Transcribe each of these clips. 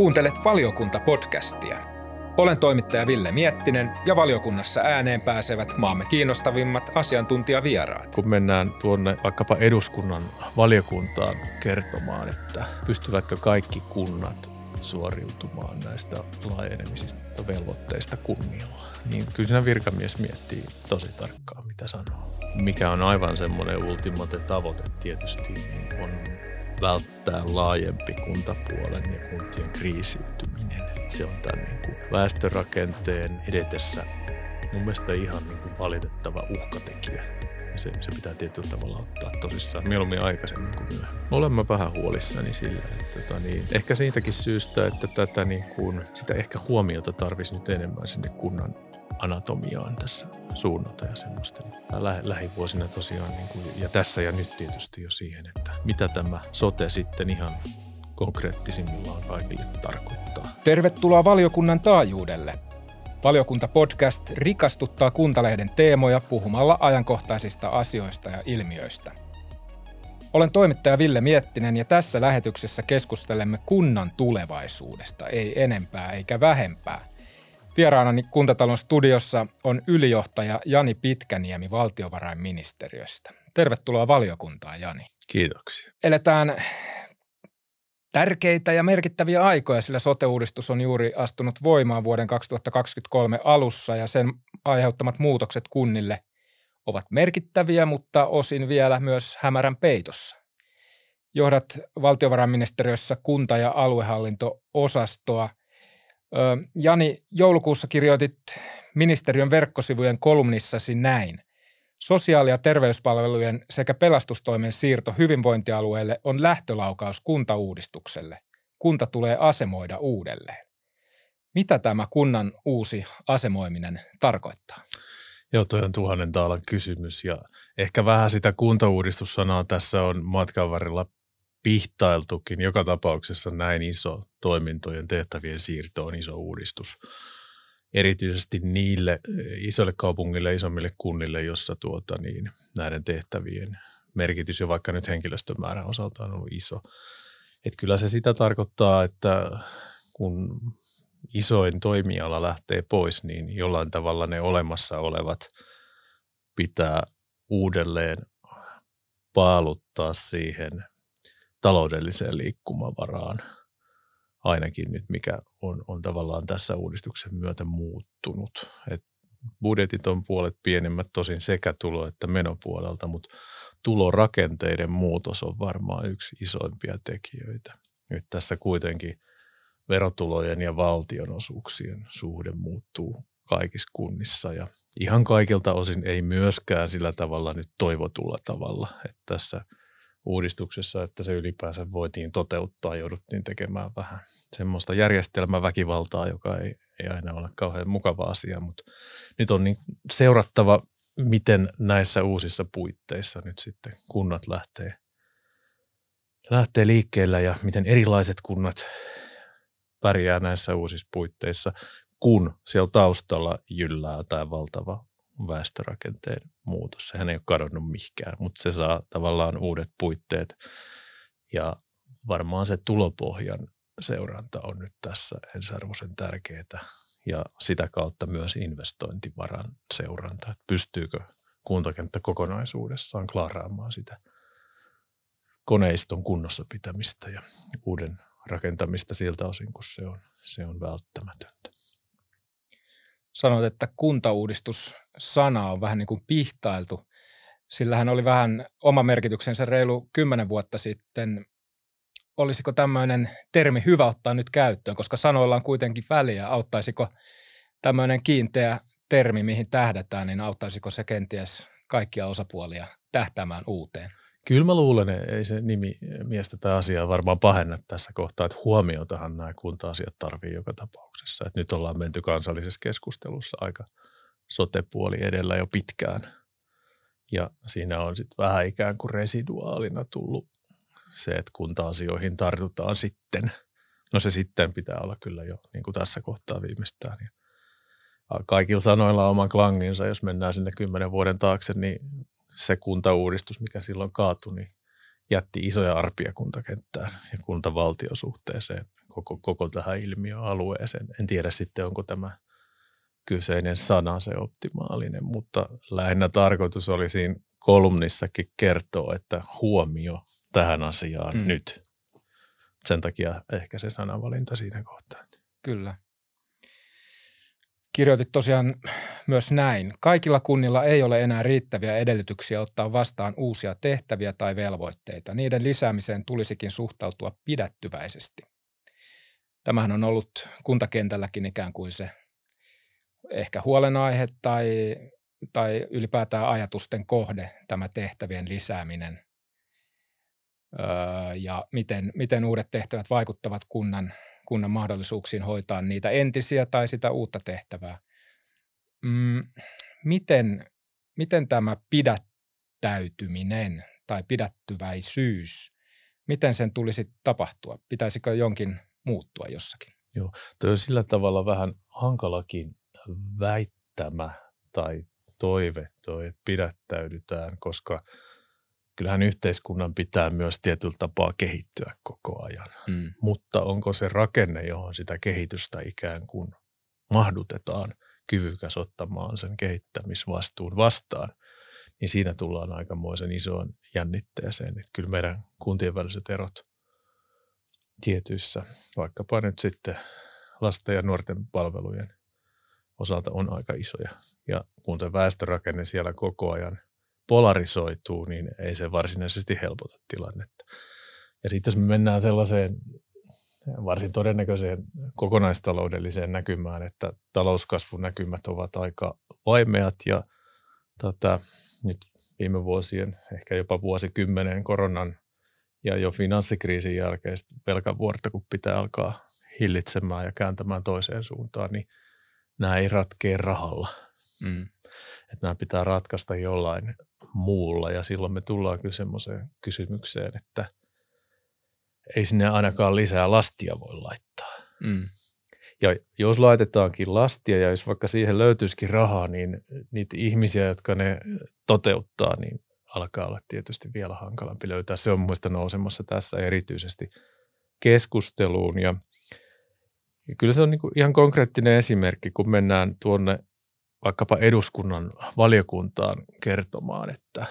Kuuntelet valiokunta-podcastia. Olen toimittaja Ville Miettinen ja valiokunnassa ääneen pääsevät maamme kiinnostavimmat asiantuntijavieraat. Kun mennään tuonne vaikkapa eduskunnan valiokuntaan kertomaan, että pystyvätkö kaikki kunnat suoriutumaan näistä laajenemisista velvoitteista kunnialla, niin kyllä siinä virkamies miettii tosi tarkkaan, mitä sanoo. Mikä on aivan semmoinen ultimate tavoite tietysti, niin on välttää laajempi kuntapuolen ja kuntien kriisiytyminen. Se on tämän niin kuin väestörakenteen edetessä mun mielestä ihan niin kuin valitettava uhkatekijä. Se, se pitää tietyllä tavalla ottaa tosissaan mieluummin aikaisemmin kuin myöhemmin. Olen vähän huolissani sillä, että tota niin, ehkä siitäkin syystä, että tätä niin kuin, sitä ehkä huomiota tarvisi nyt enemmän sinne kunnan anatomiaan tässä suunnata ja semmoista. Lä- lähivuosina tosiaan, niin kuin, ja tässä ja nyt tietysti jo siihen, että mitä tämä sote sitten ihan konkreettisimmillaan kaikille tarkoittaa. Tervetuloa valiokunnan taajuudelle. Valiokunta-podcast rikastuttaa Kuntalehden teemoja puhumalla ajankohtaisista asioista ja ilmiöistä. Olen toimittaja Ville Miettinen ja tässä lähetyksessä keskustelemme kunnan tulevaisuudesta, ei enempää eikä vähempää. Vieraanani kuntatalon studiossa on ylijohtaja Jani Pitkäniemi valtiovarainministeriöstä. Tervetuloa valiokuntaan, Jani. Kiitoksia. Eletään tärkeitä ja merkittäviä aikoja, sillä sote-uudistus on juuri astunut voimaan vuoden 2023 alussa ja sen aiheuttamat muutokset kunnille ovat merkittäviä, mutta osin vielä myös hämärän peitossa. Johdat valtiovarainministeriössä kunta- ja aluehallinto-osastoa – Jani, joulukuussa kirjoitit ministeriön verkkosivujen kolumnissasi näin. Sosiaali- ja terveyspalvelujen sekä pelastustoimen siirto hyvinvointialueelle on lähtölaukaus kuntauudistukselle. Kunta tulee asemoida uudelleen. Mitä tämä kunnan uusi asemoiminen tarkoittaa? Joo, toi on tuhannen taalan kysymys ja ehkä vähän sitä kuntauudistussanaa tässä on matkan varrella pihtailtukin. Joka tapauksessa näin iso toimintojen tehtävien siirto on iso uudistus. Erityisesti niille eh, isoille kaupungille, isommille kunnille, jossa tuota, niin, näiden tehtävien merkitys jo vaikka nyt henkilöstömäärän osalta on ollut iso. Et kyllä se sitä tarkoittaa, että kun isoin toimiala lähtee pois, niin jollain tavalla ne olemassa olevat pitää uudelleen paaluttaa siihen taloudelliseen liikkumavaraan, ainakin nyt mikä on, on tavallaan tässä uudistuksen myötä muuttunut. Et budjetit on puolet pienemmät tosin sekä tulo- että menopuolelta, mutta tulorakenteiden muutos on varmaan yksi isoimpia tekijöitä. Nyt tässä kuitenkin verotulojen ja valtionosuuksien suhde muuttuu kaikissa kunnissa ja ihan kaikilta osin ei myöskään sillä tavalla nyt toivotulla tavalla, että tässä – uudistuksessa, että se ylipäänsä voitiin toteuttaa, jouduttiin tekemään vähän semmoista järjestelmäväkivaltaa, joka ei, ei aina ole kauhean mukava asia, mutta nyt on niin seurattava, miten näissä uusissa puitteissa nyt sitten kunnat lähtee, lähtee liikkeelle ja miten erilaiset kunnat pärjää näissä uusissa puitteissa, kun siellä taustalla jyllää tämä valtava väestörakenteen muutos. Sehän ei ole kadonnut mihinkään, mutta se saa tavallaan uudet puitteet. Ja varmaan se tulopohjan seuranta on nyt tässä ensiarvoisen tärkeää ja sitä kautta myös investointivaran seuranta, että pystyykö kuntakenttä kokonaisuudessaan klaaraamaan sitä koneiston kunnossa pitämistä ja uuden rakentamista siltä osin, kun se on, se on välttämätöntä sanoit, että kuntauudistus-sana on vähän niin kuin pihtailtu. Sillähän oli vähän oma merkityksensä reilu kymmenen vuotta sitten. Olisiko tämmöinen termi hyvä ottaa nyt käyttöön, koska sanoilla on kuitenkin väliä. Auttaisiko tämmöinen kiinteä termi, mihin tähdätään, niin auttaisiko se kenties kaikkia osapuolia tähtäämään uuteen? Kyllä mä luulen, ei se nimi miestä tätä asiaa varmaan pahenna tässä kohtaa, että huomiotahan nämä kunta-asiat tarvii joka tapauksessa. Että nyt ollaan menty kansallisessa keskustelussa aika sotepuoli edellä jo pitkään. Ja siinä on sitten vähän ikään kuin residuaalina tullut se, että kunta-asioihin tartutaan sitten. No se sitten pitää olla kyllä jo niin kuin tässä kohtaa viimeistään. Ja kaikilla sanoilla oman klanginsa, jos mennään sinne kymmenen vuoden taakse, niin se kuntauudistus, mikä silloin kaatui, niin jätti isoja arpia kuntakenttään ja kuntavaltiosuhteeseen koko, koko tähän ilmiöalueeseen. En tiedä sitten, onko tämä kyseinen sana se optimaalinen, mutta lähinnä tarkoitus oli siinä kolumnissakin kertoa, että huomio tähän asiaan mm. nyt. Sen takia ehkä se sanavalinta siinä kohtaa. Kyllä. Kirjoitit tosiaan myös näin. Kaikilla kunnilla ei ole enää riittäviä edellytyksiä ottaa vastaan uusia tehtäviä tai velvoitteita. Niiden lisäämiseen tulisikin suhtautua pidättyväisesti. Tämähän on ollut kuntakentälläkin ikään kuin se ehkä huolenaihe tai, tai ylipäätään ajatusten kohde, tämä tehtävien lisääminen öö, ja miten, miten uudet tehtävät vaikuttavat kunnan, kunnan mahdollisuuksiin hoitaa niitä entisiä tai sitä uutta tehtävää. Mm, miten, miten tämä pidättäytyminen tai pidättyväisyys, miten sen tulisi tapahtua? Pitäisikö jonkin muuttua jossakin? Joo, tuo on sillä tavalla vähän hankalakin väittämä tai toive toi, että pidättäydytään, koska kyllähän yhteiskunnan pitää myös tietyllä tapaa kehittyä koko ajan. Mm. Mutta onko se rakenne, johon sitä kehitystä ikään kuin mahdutetaan, kyvykäs ottamaan sen kehittämisvastuun vastaan, niin siinä tullaan aikamoisen isoon jännitteeseen. Että kyllä meidän kuntien väliset erot tietyissä, vaikkapa nyt sitten lasten ja nuorten palvelujen osalta on aika isoja. Ja kun se väestörakenne siellä koko ajan polarisoituu, niin ei se varsinaisesti helpota tilannetta. Ja sitten jos me mennään sellaiseen varsin todennäköiseen kokonaistaloudelliseen näkymään, että talouskasvun näkymät ovat aika vaimeat ja tota, nyt viime vuosien, ehkä jopa vuosikymmenen koronan ja jo finanssikriisin jälkeistä velkavuorta, kun pitää alkaa hillitsemään ja kääntämään toiseen suuntaan, niin nämä ei ratkee rahalla. Mm. Että nämä pitää ratkaista jollain muulla ja silloin me tullaan kyllä semmoiseen kysymykseen, että ei sinne ainakaan lisää lastia voi laittaa. Mm. Ja jos laitetaankin lastia ja jos vaikka siihen löytyisikin rahaa, niin niitä ihmisiä, jotka ne toteuttaa, niin alkaa olla tietysti vielä hankalampi löytää. Se on muista nousemassa tässä erityisesti keskusteluun ja ja kyllä se on niin ihan konkreettinen esimerkki, kun mennään tuonne vaikkapa eduskunnan valiokuntaan kertomaan, että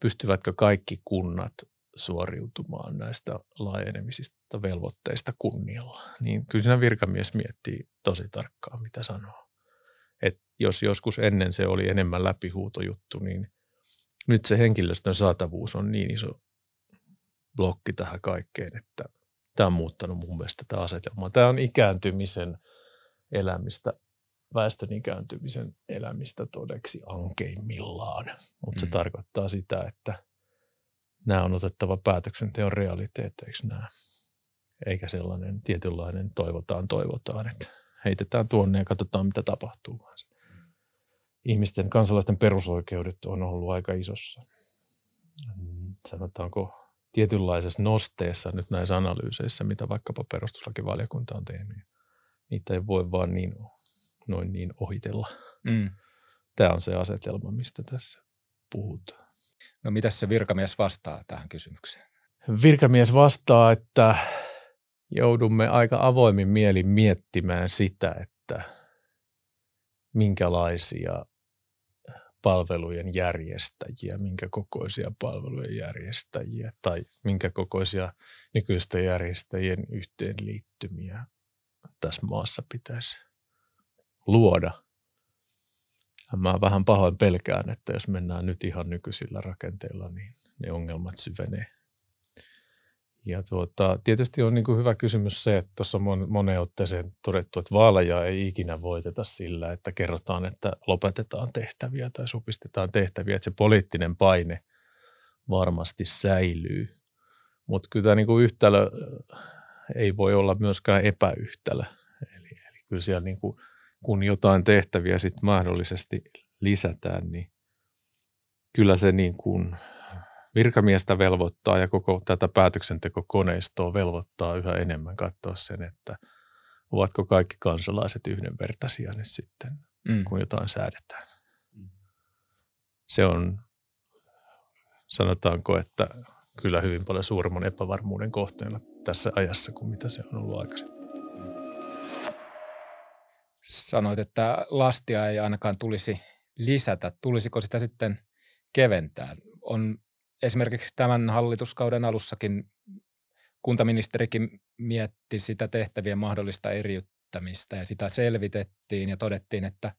pystyvätkö kaikki kunnat suoriutumaan näistä laajenemisista velvoitteista kunnilla. Niin kyllä siinä virkamies miettii tosi tarkkaan, mitä sanoo. Et jos joskus ennen se oli enemmän läpihuutojuttu, niin nyt se henkilöstön saatavuus on niin iso blokki tähän kaikkeen, että – tämä on muuttanut mun mielestä tätä asetelmaa. Tämä on ikääntymisen elämistä, väestön ikääntymisen elämistä todeksi ankeimmillaan, mutta mm. se tarkoittaa sitä, että nämä on otettava päätöksenteon realiteetteiksi nämä, eikä sellainen tietynlainen toivotaan toivotaan, että heitetään tuonne ja katsotaan mitä tapahtuu. Ihmisten, kansalaisten perusoikeudet on ollut aika isossa, sanotaanko tietynlaisessa nosteessa nyt näissä analyyseissä, mitä vaikkapa perustuslakivaliokunta on tehnyt. Niitä ei voi vaan niin, noin niin ohitella. Mm. Tämä on se asetelma, mistä tässä puhutaan. No mitä se virkamies vastaa tähän kysymykseen? Virkamies vastaa, että joudumme aika avoimin mielin miettimään sitä, että minkälaisia palvelujen järjestäjiä, minkä kokoisia palvelujen järjestäjiä tai minkä kokoisia nykyisten järjestäjien yhteenliittymiä tässä maassa pitäisi luoda. Mä vähän pahoin pelkään, että jos mennään nyt ihan nykyisillä rakenteilla, niin ne ongelmat syvenee. Ja tuota, tietysti on niin kuin hyvä kysymys se, että tuossa on moneen otteeseen todettu, että vaaleja ei ikinä voiteta sillä, että kerrotaan, että lopetetaan tehtäviä tai supistetaan tehtäviä, että se poliittinen paine varmasti säilyy. Mutta kyllä tämä niin kuin yhtälö ei voi olla myöskään epäyhtälö. Eli, eli kyllä siellä niin kuin, kun jotain tehtäviä sitten mahdollisesti lisätään, niin kyllä se niin kuin virkamiestä velvoittaa ja koko tätä päätöksentekokoneistoa velvoittaa yhä enemmän katsoa sen, että ovatko kaikki kansalaiset yhdenvertaisia nyt sitten, mm. kun jotain säädetään. Se on, sanotaanko, että kyllä hyvin paljon suuremman epävarmuuden kohteena tässä ajassa kuin mitä se on ollut aikaisemmin. Sanoit, että lastia ei ainakaan tulisi lisätä. Tulisiko sitä sitten keventää? On esimerkiksi tämän hallituskauden alussakin kuntaministerikin mietti sitä tehtävien mahdollista eriyttämistä ja sitä selvitettiin ja todettiin, että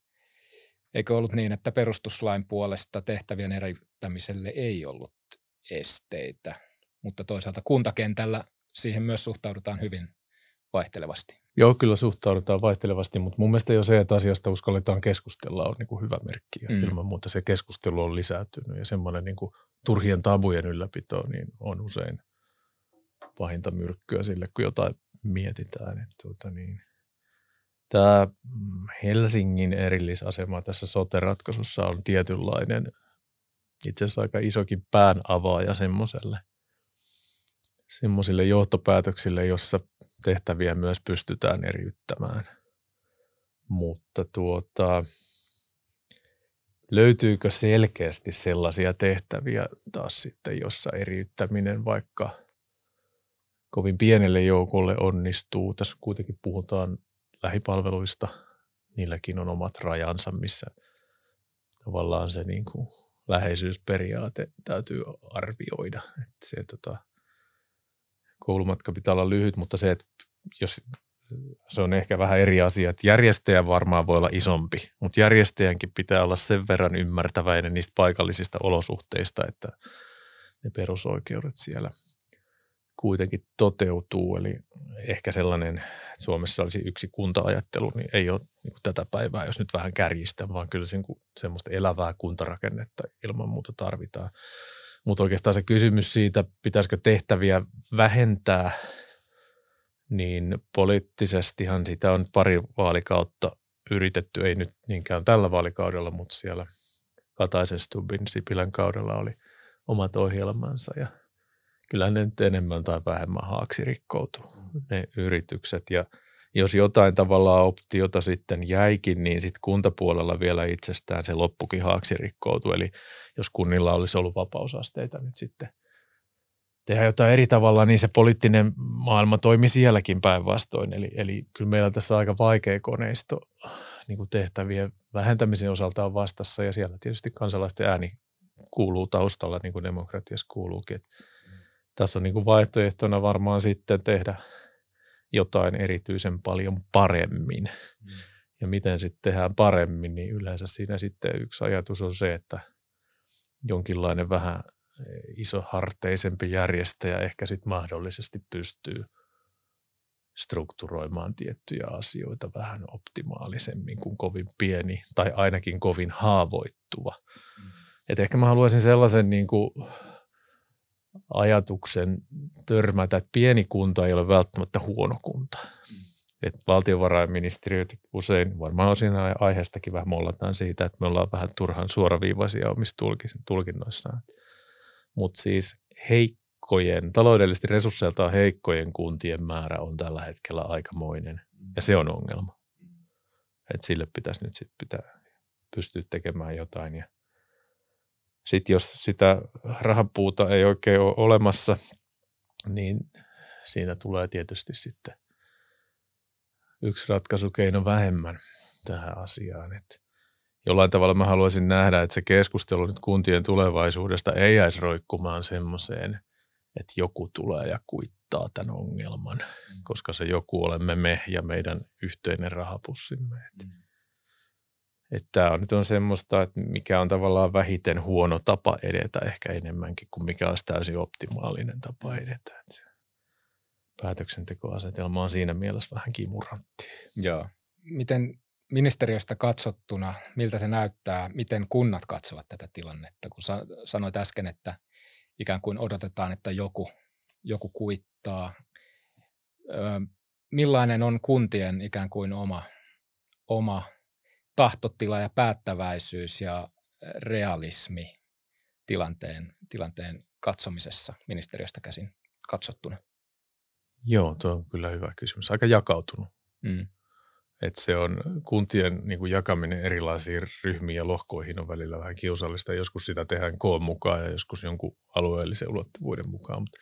eikö ollut niin, että perustuslain puolesta tehtävien eriyttämiselle ei ollut esteitä, mutta toisaalta kuntakentällä siihen myös suhtaudutaan hyvin vaihtelevasti. Joo, kyllä suhtaudutaan vaihtelevasti, mutta mun mielestä jo se, että asiasta uskalletaan keskustella on niin kuin hyvä merkki. Ja mm. ilman muuta se keskustelu on lisääntynyt ja semmoinen niin kuin turhien tabujen ylläpito niin on usein pahinta myrkkyä sille, kun jotain mietitään. Että tuota niin. Tämä mm, Helsingin erillisasema tässä sote-ratkaisussa on tietynlainen, itse asiassa aika isokin pään avaaja semmoiselle – semmoisille johtopäätöksille, jossa tehtäviä myös pystytään eriyttämään. Mutta tuota, löytyykö selkeästi sellaisia tehtäviä taas sitten, jossa eriyttäminen vaikka kovin pienelle joukolle onnistuu. Tässä kuitenkin puhutaan lähipalveluista. Niilläkin on omat rajansa, missä tavallaan se niin kuin läheisyysperiaate täytyy arvioida. Että se, tota, koulumatka pitää olla lyhyt, mutta se, että jos se on ehkä vähän eri asia, että järjestäjä varmaan voi olla isompi, mutta järjestäjänkin pitää olla sen verran ymmärtäväinen niistä paikallisista olosuhteista, että ne perusoikeudet siellä kuitenkin toteutuu. Eli ehkä sellainen, että Suomessa olisi yksi kuntaajattelu, niin ei ole niin kuin tätä päivää, jos nyt vähän kärjistä, vaan kyllä sen, semmoista elävää kuntarakennetta ilman muuta tarvitaan. Mutta oikeastaan se kysymys siitä, pitäisikö tehtäviä vähentää, niin poliittisestihan sitä on pari vaalikautta yritetty, ei nyt niinkään tällä vaalikaudella, mutta siellä Kataisen Stubbin Sipilän kaudella oli omat ohjelmansa. Ja kyllä ne nyt enemmän tai vähemmän haaksi rikkoutuu ne yritykset. Ja – jos jotain tavallaan optiota sitten jäikin, niin sitten kuntapuolella vielä itsestään se loppukin haaksi rikkoutuu. Eli jos kunnilla olisi ollut vapausasteita nyt sitten tehdä jotain eri tavalla, niin se poliittinen maailma toimi sielläkin päinvastoin. Eli, eli kyllä meillä tässä aika vaikea koneisto niin kuin tehtävien vähentämisen osalta on vastassa ja siellä tietysti kansalaisten ääni kuuluu taustalla, niin kuin demokratiassa kuuluukin. Et tässä on niin kuin vaihtoehtona varmaan sitten tehdä – jotain erityisen paljon paremmin. Mm. Ja miten sitten tehdään paremmin, niin yleensä siinä sitten yksi ajatus on se, että jonkinlainen vähän iso harteisempi järjestäjä ehkä sitten mahdollisesti pystyy strukturoimaan tiettyjä asioita vähän optimaalisemmin kuin kovin pieni tai ainakin kovin haavoittuva. Mm. Et ehkä mä haluaisin sellaisen niin kuin ajatuksen törmätä, että pieni kunta ei ole välttämättä huono kunta. Mm. Et valtiovarainministeriöt usein, varmaan osin aiheestakin vähän mollataan siitä, että me ollaan vähän turhan suoraviivaisia omissa tulkinnoissaan. Mutta siis heikkojen, taloudellisesti resursseiltaan heikkojen kuntien määrä on tällä hetkellä aikamoinen, ja se on ongelma. Et sille pitäisi nyt sitten pitää pystyä tekemään jotain, ja sitten jos sitä rahapuuta ei oikein ole olemassa, niin siinä tulee tietysti sitten yksi ratkaisukeino vähemmän tähän asiaan. Että jollain tavalla mä haluaisin nähdä, että se keskustelu nyt kuntien tulevaisuudesta ei jäisi roikkumaan semmoiseen, että joku tulee ja kuittaa tämän ongelman, mm. koska se joku olemme me ja meidän yhteinen rahapussimme. Mm. Että tämä on nyt on semmoista, että mikä on tavallaan vähiten huono tapa edetä ehkä enemmänkin kuin mikä olisi täysin optimaalinen tapa edetä. Että se päätöksentekoasetelma on siinä mielessä vähän kimurantti. Joo. Miten ministeriöstä katsottuna, miltä se näyttää, miten kunnat katsovat tätä tilannetta? Kun sanoit äsken, että ikään kuin odotetaan, että joku, joku kuittaa. millainen on kuntien ikään kuin oma, oma tahtotila ja päättäväisyys ja realismi tilanteen, tilanteen katsomisessa ministeriöstä käsin katsottuna? Joo, tuo on kyllä hyvä kysymys. Aika jakautunut. Mm. että se on kuntien niin kuin jakaminen erilaisiin ryhmiin ja lohkoihin on välillä vähän kiusallista. Joskus sitä tehdään koon mukaan ja joskus jonkun alueellisen ulottuvuuden mukaan, mutta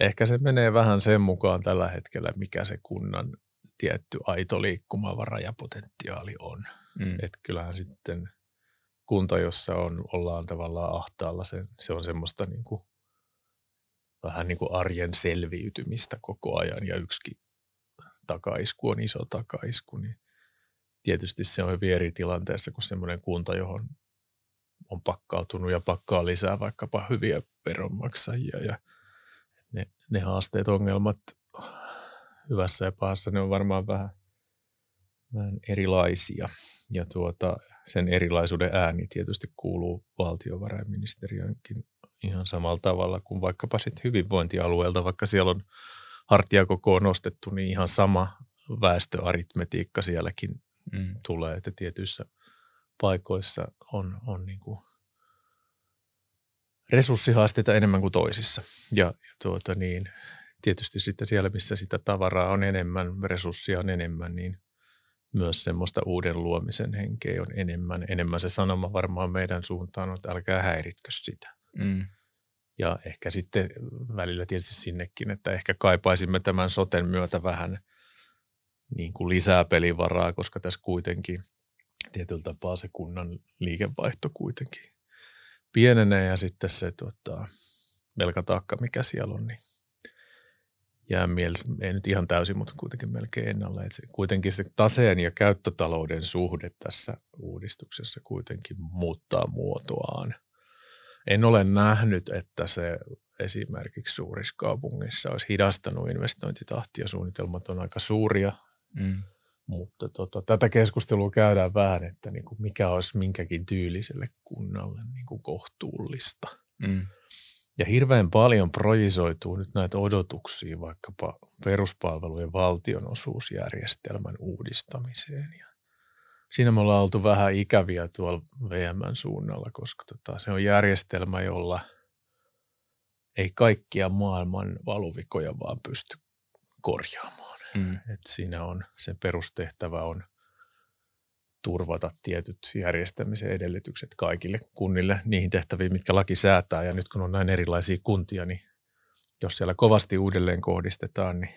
ehkä se menee vähän sen mukaan tällä hetkellä, mikä se kunnan tietty aito liikkumavara ja potentiaali on. Mm. Että kyllähän sitten kunta, jossa on, ollaan tavallaan ahtaalla, se, se on semmoista niin kuin, vähän niin kuin arjen selviytymistä koko ajan ja yksi takaisku on iso takaisku, niin tietysti se on hyvin eri tilanteessa kuin semmoinen kunta, johon on pakkautunut ja pakkaa lisää vaikkapa hyviä veronmaksajia ja ne, ne haasteet, ongelmat hyvässä ja pahassa, ne on varmaan vähän, vähän erilaisia. Ja tuota, sen erilaisuuden ääni tietysti kuuluu valtiovarainministeriönkin ihan samalla tavalla kuin vaikkapa sitten hyvinvointialueelta, vaikka siellä on hartiakokoon nostettu, niin ihan sama väestöaritmetiikka sielläkin mm. tulee, että tietyissä paikoissa on, on niin kuin resurssihaasteita enemmän kuin toisissa. Ja, ja tuota niin, tietysti sitten siellä, missä sitä tavaraa on enemmän, resurssia on enemmän, niin myös semmoista uuden luomisen henkeä on enemmän. Enemmän se sanoma varmaan meidän suuntaan on, että älkää häiritkö sitä. Mm. Ja ehkä sitten välillä tietysti sinnekin, että ehkä kaipaisimme tämän soten myötä vähän niin kuin lisää pelivaraa, koska tässä kuitenkin tietyllä tapaa se kunnan liikevaihto kuitenkin pienenee ja sitten se tota, velkataakka, mikä siellä on, niin jää mielessä, ei nyt ihan täysin, mutta kuitenkin melkein ennalle. Että se, kuitenkin se taseen ja käyttötalouden suhde tässä uudistuksessa kuitenkin muuttaa muotoaan – en ole nähnyt, että se esimerkiksi suurissa kaupungissa olisi hidastanut investointitahtia. Suunnitelmat on aika suuria, mm. mutta tota, tätä keskustelua käydään vähän, että niin kuin mikä olisi minkäkin tyyliselle kunnalle niin kuin kohtuullista. Mm. Ja hirveän paljon projisoituu nyt näitä odotuksia vaikkapa peruspalvelujen valtionosuusjärjestelmän uudistamiseen ja siinä me ollaan oltu vähän ikäviä tuolla VMn suunnalla, koska tota, se on järjestelmä, jolla ei kaikkia maailman valuvikoja vaan pysty korjaamaan. Mm. Et siinä on, sen perustehtävä on turvata tietyt järjestämisen edellytykset kaikille kunnille niihin tehtäviin, mitkä laki säätää. Ja nyt kun on näin erilaisia kuntia, niin jos siellä kovasti uudelleen kohdistetaan, niin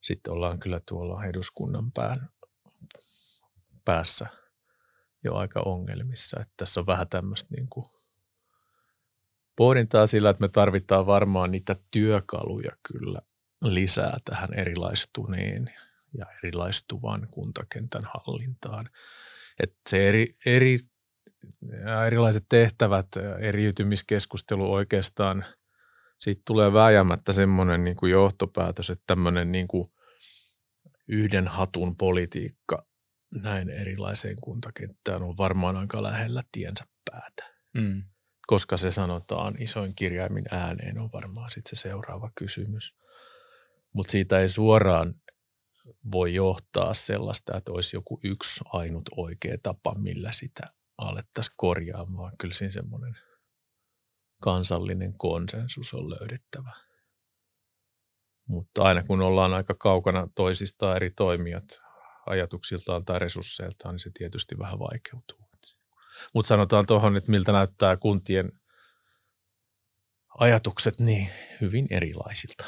sitten ollaan kyllä tuolla eduskunnan pään päässä jo aika ongelmissa. Että tässä on vähän tämmöistä niin kuin pohdintaa sillä, että me tarvitaan varmaan niitä työkaluja kyllä lisää tähän erilaistuneen ja erilaistuvan kuntakentän hallintaan. Että se eri, eri, erilaiset tehtävät, eriytymiskeskustelu oikeastaan, siitä tulee vääjäämättä semmoinen niin kuin johtopäätös, että tämmöinen niin kuin yhden hatun politiikka näin erilaiseen kuntakenttään on varmaan aika lähellä tiensä päätä. Mm. Koska se sanotaan isoin kirjaimin ääneen on varmaan sitten se seuraava kysymys. Mutta siitä ei suoraan voi johtaa sellaista, että olisi joku yksi ainut oikea tapa, millä sitä alettaisiin korjaamaan. Kyllä siinä semmoinen kansallinen konsensus on löydettävä. Mutta aina kun ollaan aika kaukana toisistaan eri toimijat, ajatuksiltaan tai resursseiltaan, niin se tietysti vähän vaikeutuu. Mutta sanotaan tuohon, että miltä näyttää kuntien ajatukset niin hyvin erilaisilta.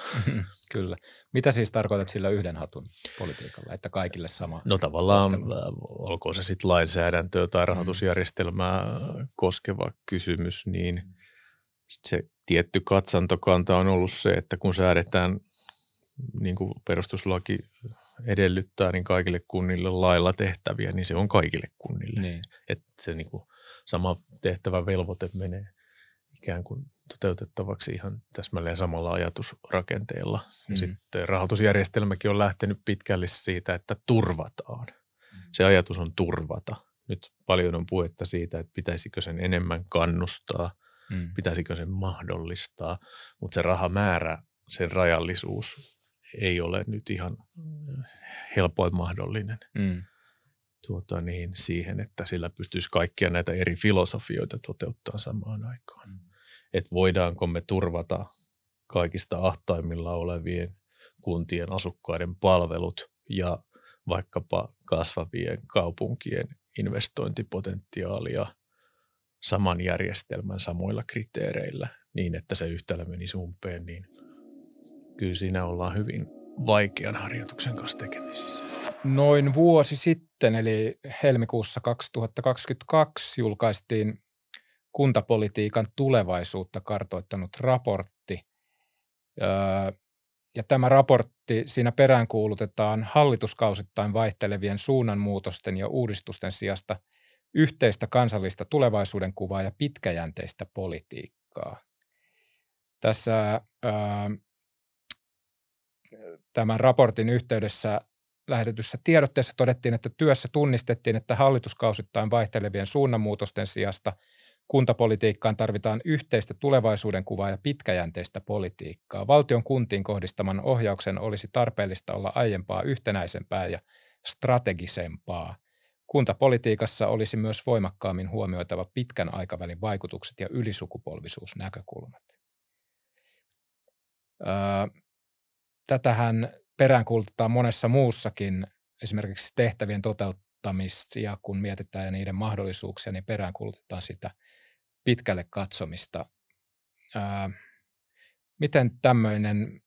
Kyllä. Mitä siis tarkoitat sillä yhden hatun politiikalla, että kaikille sama? No tavallaan, kohtelu? Äh, olkoon se sitten lainsäädäntöä tai mm. rahoitusjärjestelmää mm. koskeva kysymys, niin se tietty katsantokanta on ollut se, että kun säädetään niin kuin perustuslaki edellyttää, niin kaikille kunnille lailla tehtäviä, niin se on kaikille kunnille. Niin. Että se niin kuin sama tehtävä velvoite menee ikään kuin toteutettavaksi ihan täsmälleen samalla ajatusrakenteella. Mm. Sitten rahoitusjärjestelmäkin on lähtenyt pitkälle siitä, että turvataan. Mm. Se ajatus on turvata. Nyt paljon on puhetta siitä, että pitäisikö sen enemmän kannustaa, mm. pitäisikö sen mahdollistaa, mutta se rahamäärä, sen rajallisuus ei ole nyt ihan helpoin mahdollinen mm. tuota niin, siihen, että sillä pystyisi kaikkia näitä eri filosofioita toteuttaa samaan aikaan. Että voidaanko me turvata kaikista ahtaimmilla olevien kuntien asukkaiden palvelut ja vaikkapa kasvavien kaupunkien investointipotentiaalia saman järjestelmän samoilla kriteereillä niin, että se yhtälö menisi umpeen, niin kyllä siinä ollaan hyvin vaikean harjoituksen kanssa tekemisissä. Noin vuosi sitten, eli helmikuussa 2022, julkaistiin kuntapolitiikan tulevaisuutta kartoittanut raportti. Ja tämä raportti, siinä peräänkuulutetaan hallituskausittain vaihtelevien suunnanmuutosten ja uudistusten sijasta yhteistä kansallista tulevaisuuden kuvaa ja pitkäjänteistä politiikkaa. Tässä tämän raportin yhteydessä lähetetyssä tiedotteessa todettiin, että työssä tunnistettiin, että hallituskausittain vaihtelevien suunnanmuutosten sijasta kuntapolitiikkaan tarvitaan yhteistä tulevaisuuden kuvaa ja pitkäjänteistä politiikkaa. Valtion kuntiin kohdistaman ohjauksen olisi tarpeellista olla aiempaa yhtenäisempää ja strategisempaa. Kuntapolitiikassa olisi myös voimakkaammin huomioitava pitkän aikavälin vaikutukset ja ylisukupolvisuusnäkökulmat. Öö, tätähän peräänkuulutetaan monessa muussakin esimerkiksi tehtävien toteuttamisia, kun mietitään ja niiden mahdollisuuksia, niin peräänkuulutetaan sitä pitkälle katsomista. Ää, miten tämmöinen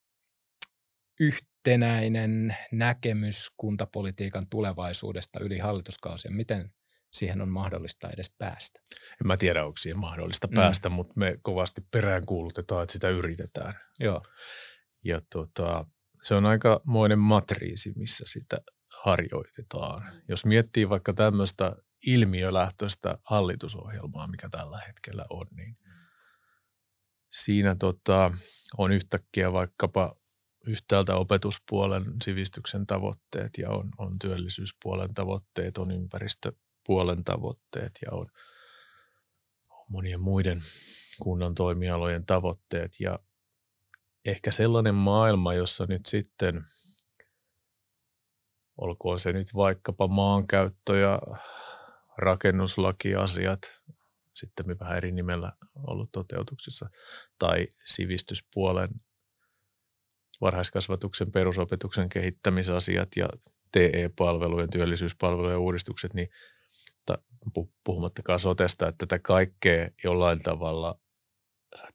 yhtenäinen näkemys kuntapolitiikan tulevaisuudesta yli hallituskausien, miten siihen on mahdollista edes päästä? En mä tiedä, onko siihen mahdollista mm. päästä, mutta me kovasti peräänkuulutetaan, että sitä yritetään. Joo. Ja tota, se on aika moinen matriisi, missä sitä harjoitetaan. Jos miettii vaikka tämmöistä ilmiölähtöistä hallitusohjelmaa, mikä tällä hetkellä on, niin siinä tota, on yhtäkkiä vaikkapa yhtäältä opetuspuolen sivistyksen tavoitteet ja on, on työllisyyspuolen tavoitteet, on ympäristöpuolen tavoitteet ja on, on monien muiden kunnan toimialojen tavoitteet ja ehkä sellainen maailma, jossa nyt sitten, olkoon se nyt vaikkapa maankäyttö ja rakennuslakiasiat, sitten vähän eri nimellä ollut toteutuksessa, tai sivistyspuolen varhaiskasvatuksen perusopetuksen kehittämisasiat ja TE-palvelujen, työllisyyspalvelujen uudistukset, niin puhumattakaan sotesta, että tätä kaikkea jollain tavalla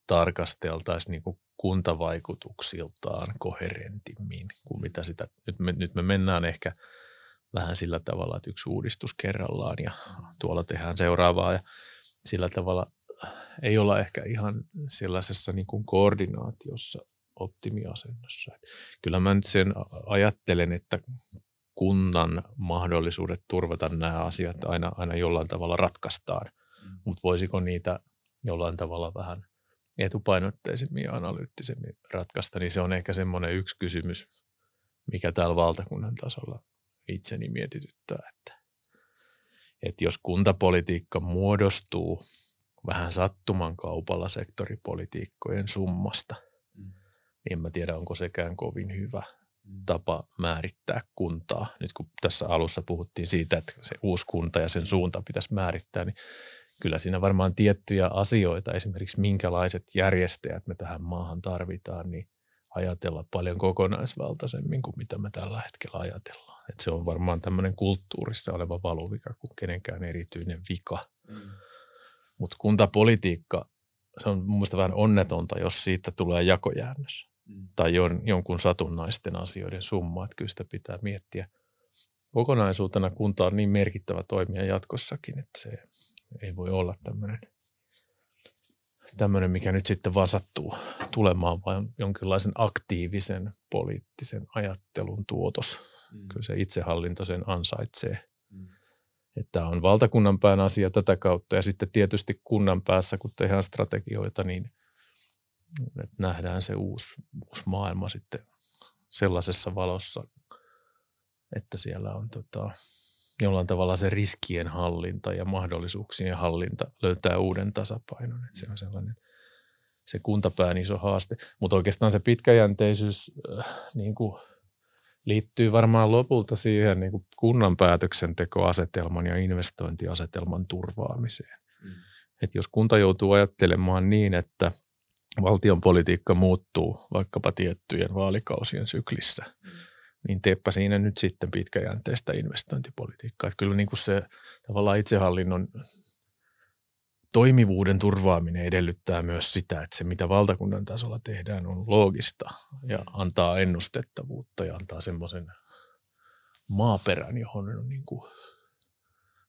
tarkasteltaisiin niin kuin kuntavaikutuksiltaan koherentimmin kuin mitä sitä, nyt me, nyt me mennään ehkä vähän sillä tavalla, että yksi uudistus kerrallaan ja tuolla tehdään seuraavaa ja sillä tavalla ei olla ehkä ihan sellaisessa niin kuin koordinaatiossa optimiasennossa. Kyllä mä nyt sen ajattelen, että kunnan mahdollisuudet turvata nämä asiat aina, aina jollain tavalla ratkaistaan, mm. mutta voisiko niitä jollain tavalla vähän etupainotteisemmin ja analyyttisemmin ratkaista, niin se on ehkä semmoinen yksi kysymys, mikä täällä valtakunnan tasolla itseni mietityttää, että, että jos kuntapolitiikka muodostuu vähän sattuman kaupalla sektoripolitiikkojen summasta, mm. niin en mä tiedä, onko sekään kovin hyvä mm. tapa määrittää kuntaa. Nyt kun tässä alussa puhuttiin siitä, että se uusi kunta ja sen suunta pitäisi määrittää, niin kyllä siinä varmaan tiettyjä asioita, esimerkiksi minkälaiset järjestäjät me tähän maahan tarvitaan, niin ajatella paljon kokonaisvaltaisemmin kuin mitä me tällä hetkellä ajatellaan. Et se on varmaan tämmöinen kulttuurissa oleva valuvika kuin kenenkään erityinen vika. Mm. Mutta kuntapolitiikka, se on mun mielestä vähän onnetonta, jos siitä tulee jakojäännös mm. tai jon, jonkun satunnaisten asioiden summa. Että kyllä sitä pitää miettiä kokonaisuutena kunta on niin merkittävä toimija jatkossakin, että se ei voi olla tämmöinen, tämmöinen mikä nyt sitten vaan sattuu tulemaan, vaan jonkinlaisen aktiivisen poliittisen ajattelun tuotos. Mm. Kyllä se itsehallinto sen ansaitsee. Mm. Että on valtakunnan pään asia tätä kautta ja sitten tietysti kunnan päässä, kun tehdään strategioita, niin että nähdään se uusi, uusi maailma sitten sellaisessa valossa, että siellä on tota, jollain tavalla se riskien hallinta ja mahdollisuuksien hallinta löytää uuden tasapainon. Että se on sellainen se kuntapään iso haaste. Mutta oikeastaan se pitkäjänteisyys äh, niin kuin liittyy varmaan lopulta siihen niin kuin kunnan päätöksentekoasetelman ja investointiasetelman turvaamiseen. Mm. Et jos kunta joutuu ajattelemaan niin, että valtion politiikka muuttuu vaikkapa tiettyjen vaalikausien syklissä, mm niin teepä siinä nyt sitten pitkäjänteistä investointipolitiikkaa. Että kyllä niin kuin se tavallaan itsehallinnon toimivuuden turvaaminen edellyttää myös sitä, että se mitä valtakunnan tasolla tehdään on loogista ja antaa ennustettavuutta ja antaa semmoisen maaperän, johon on niin kuin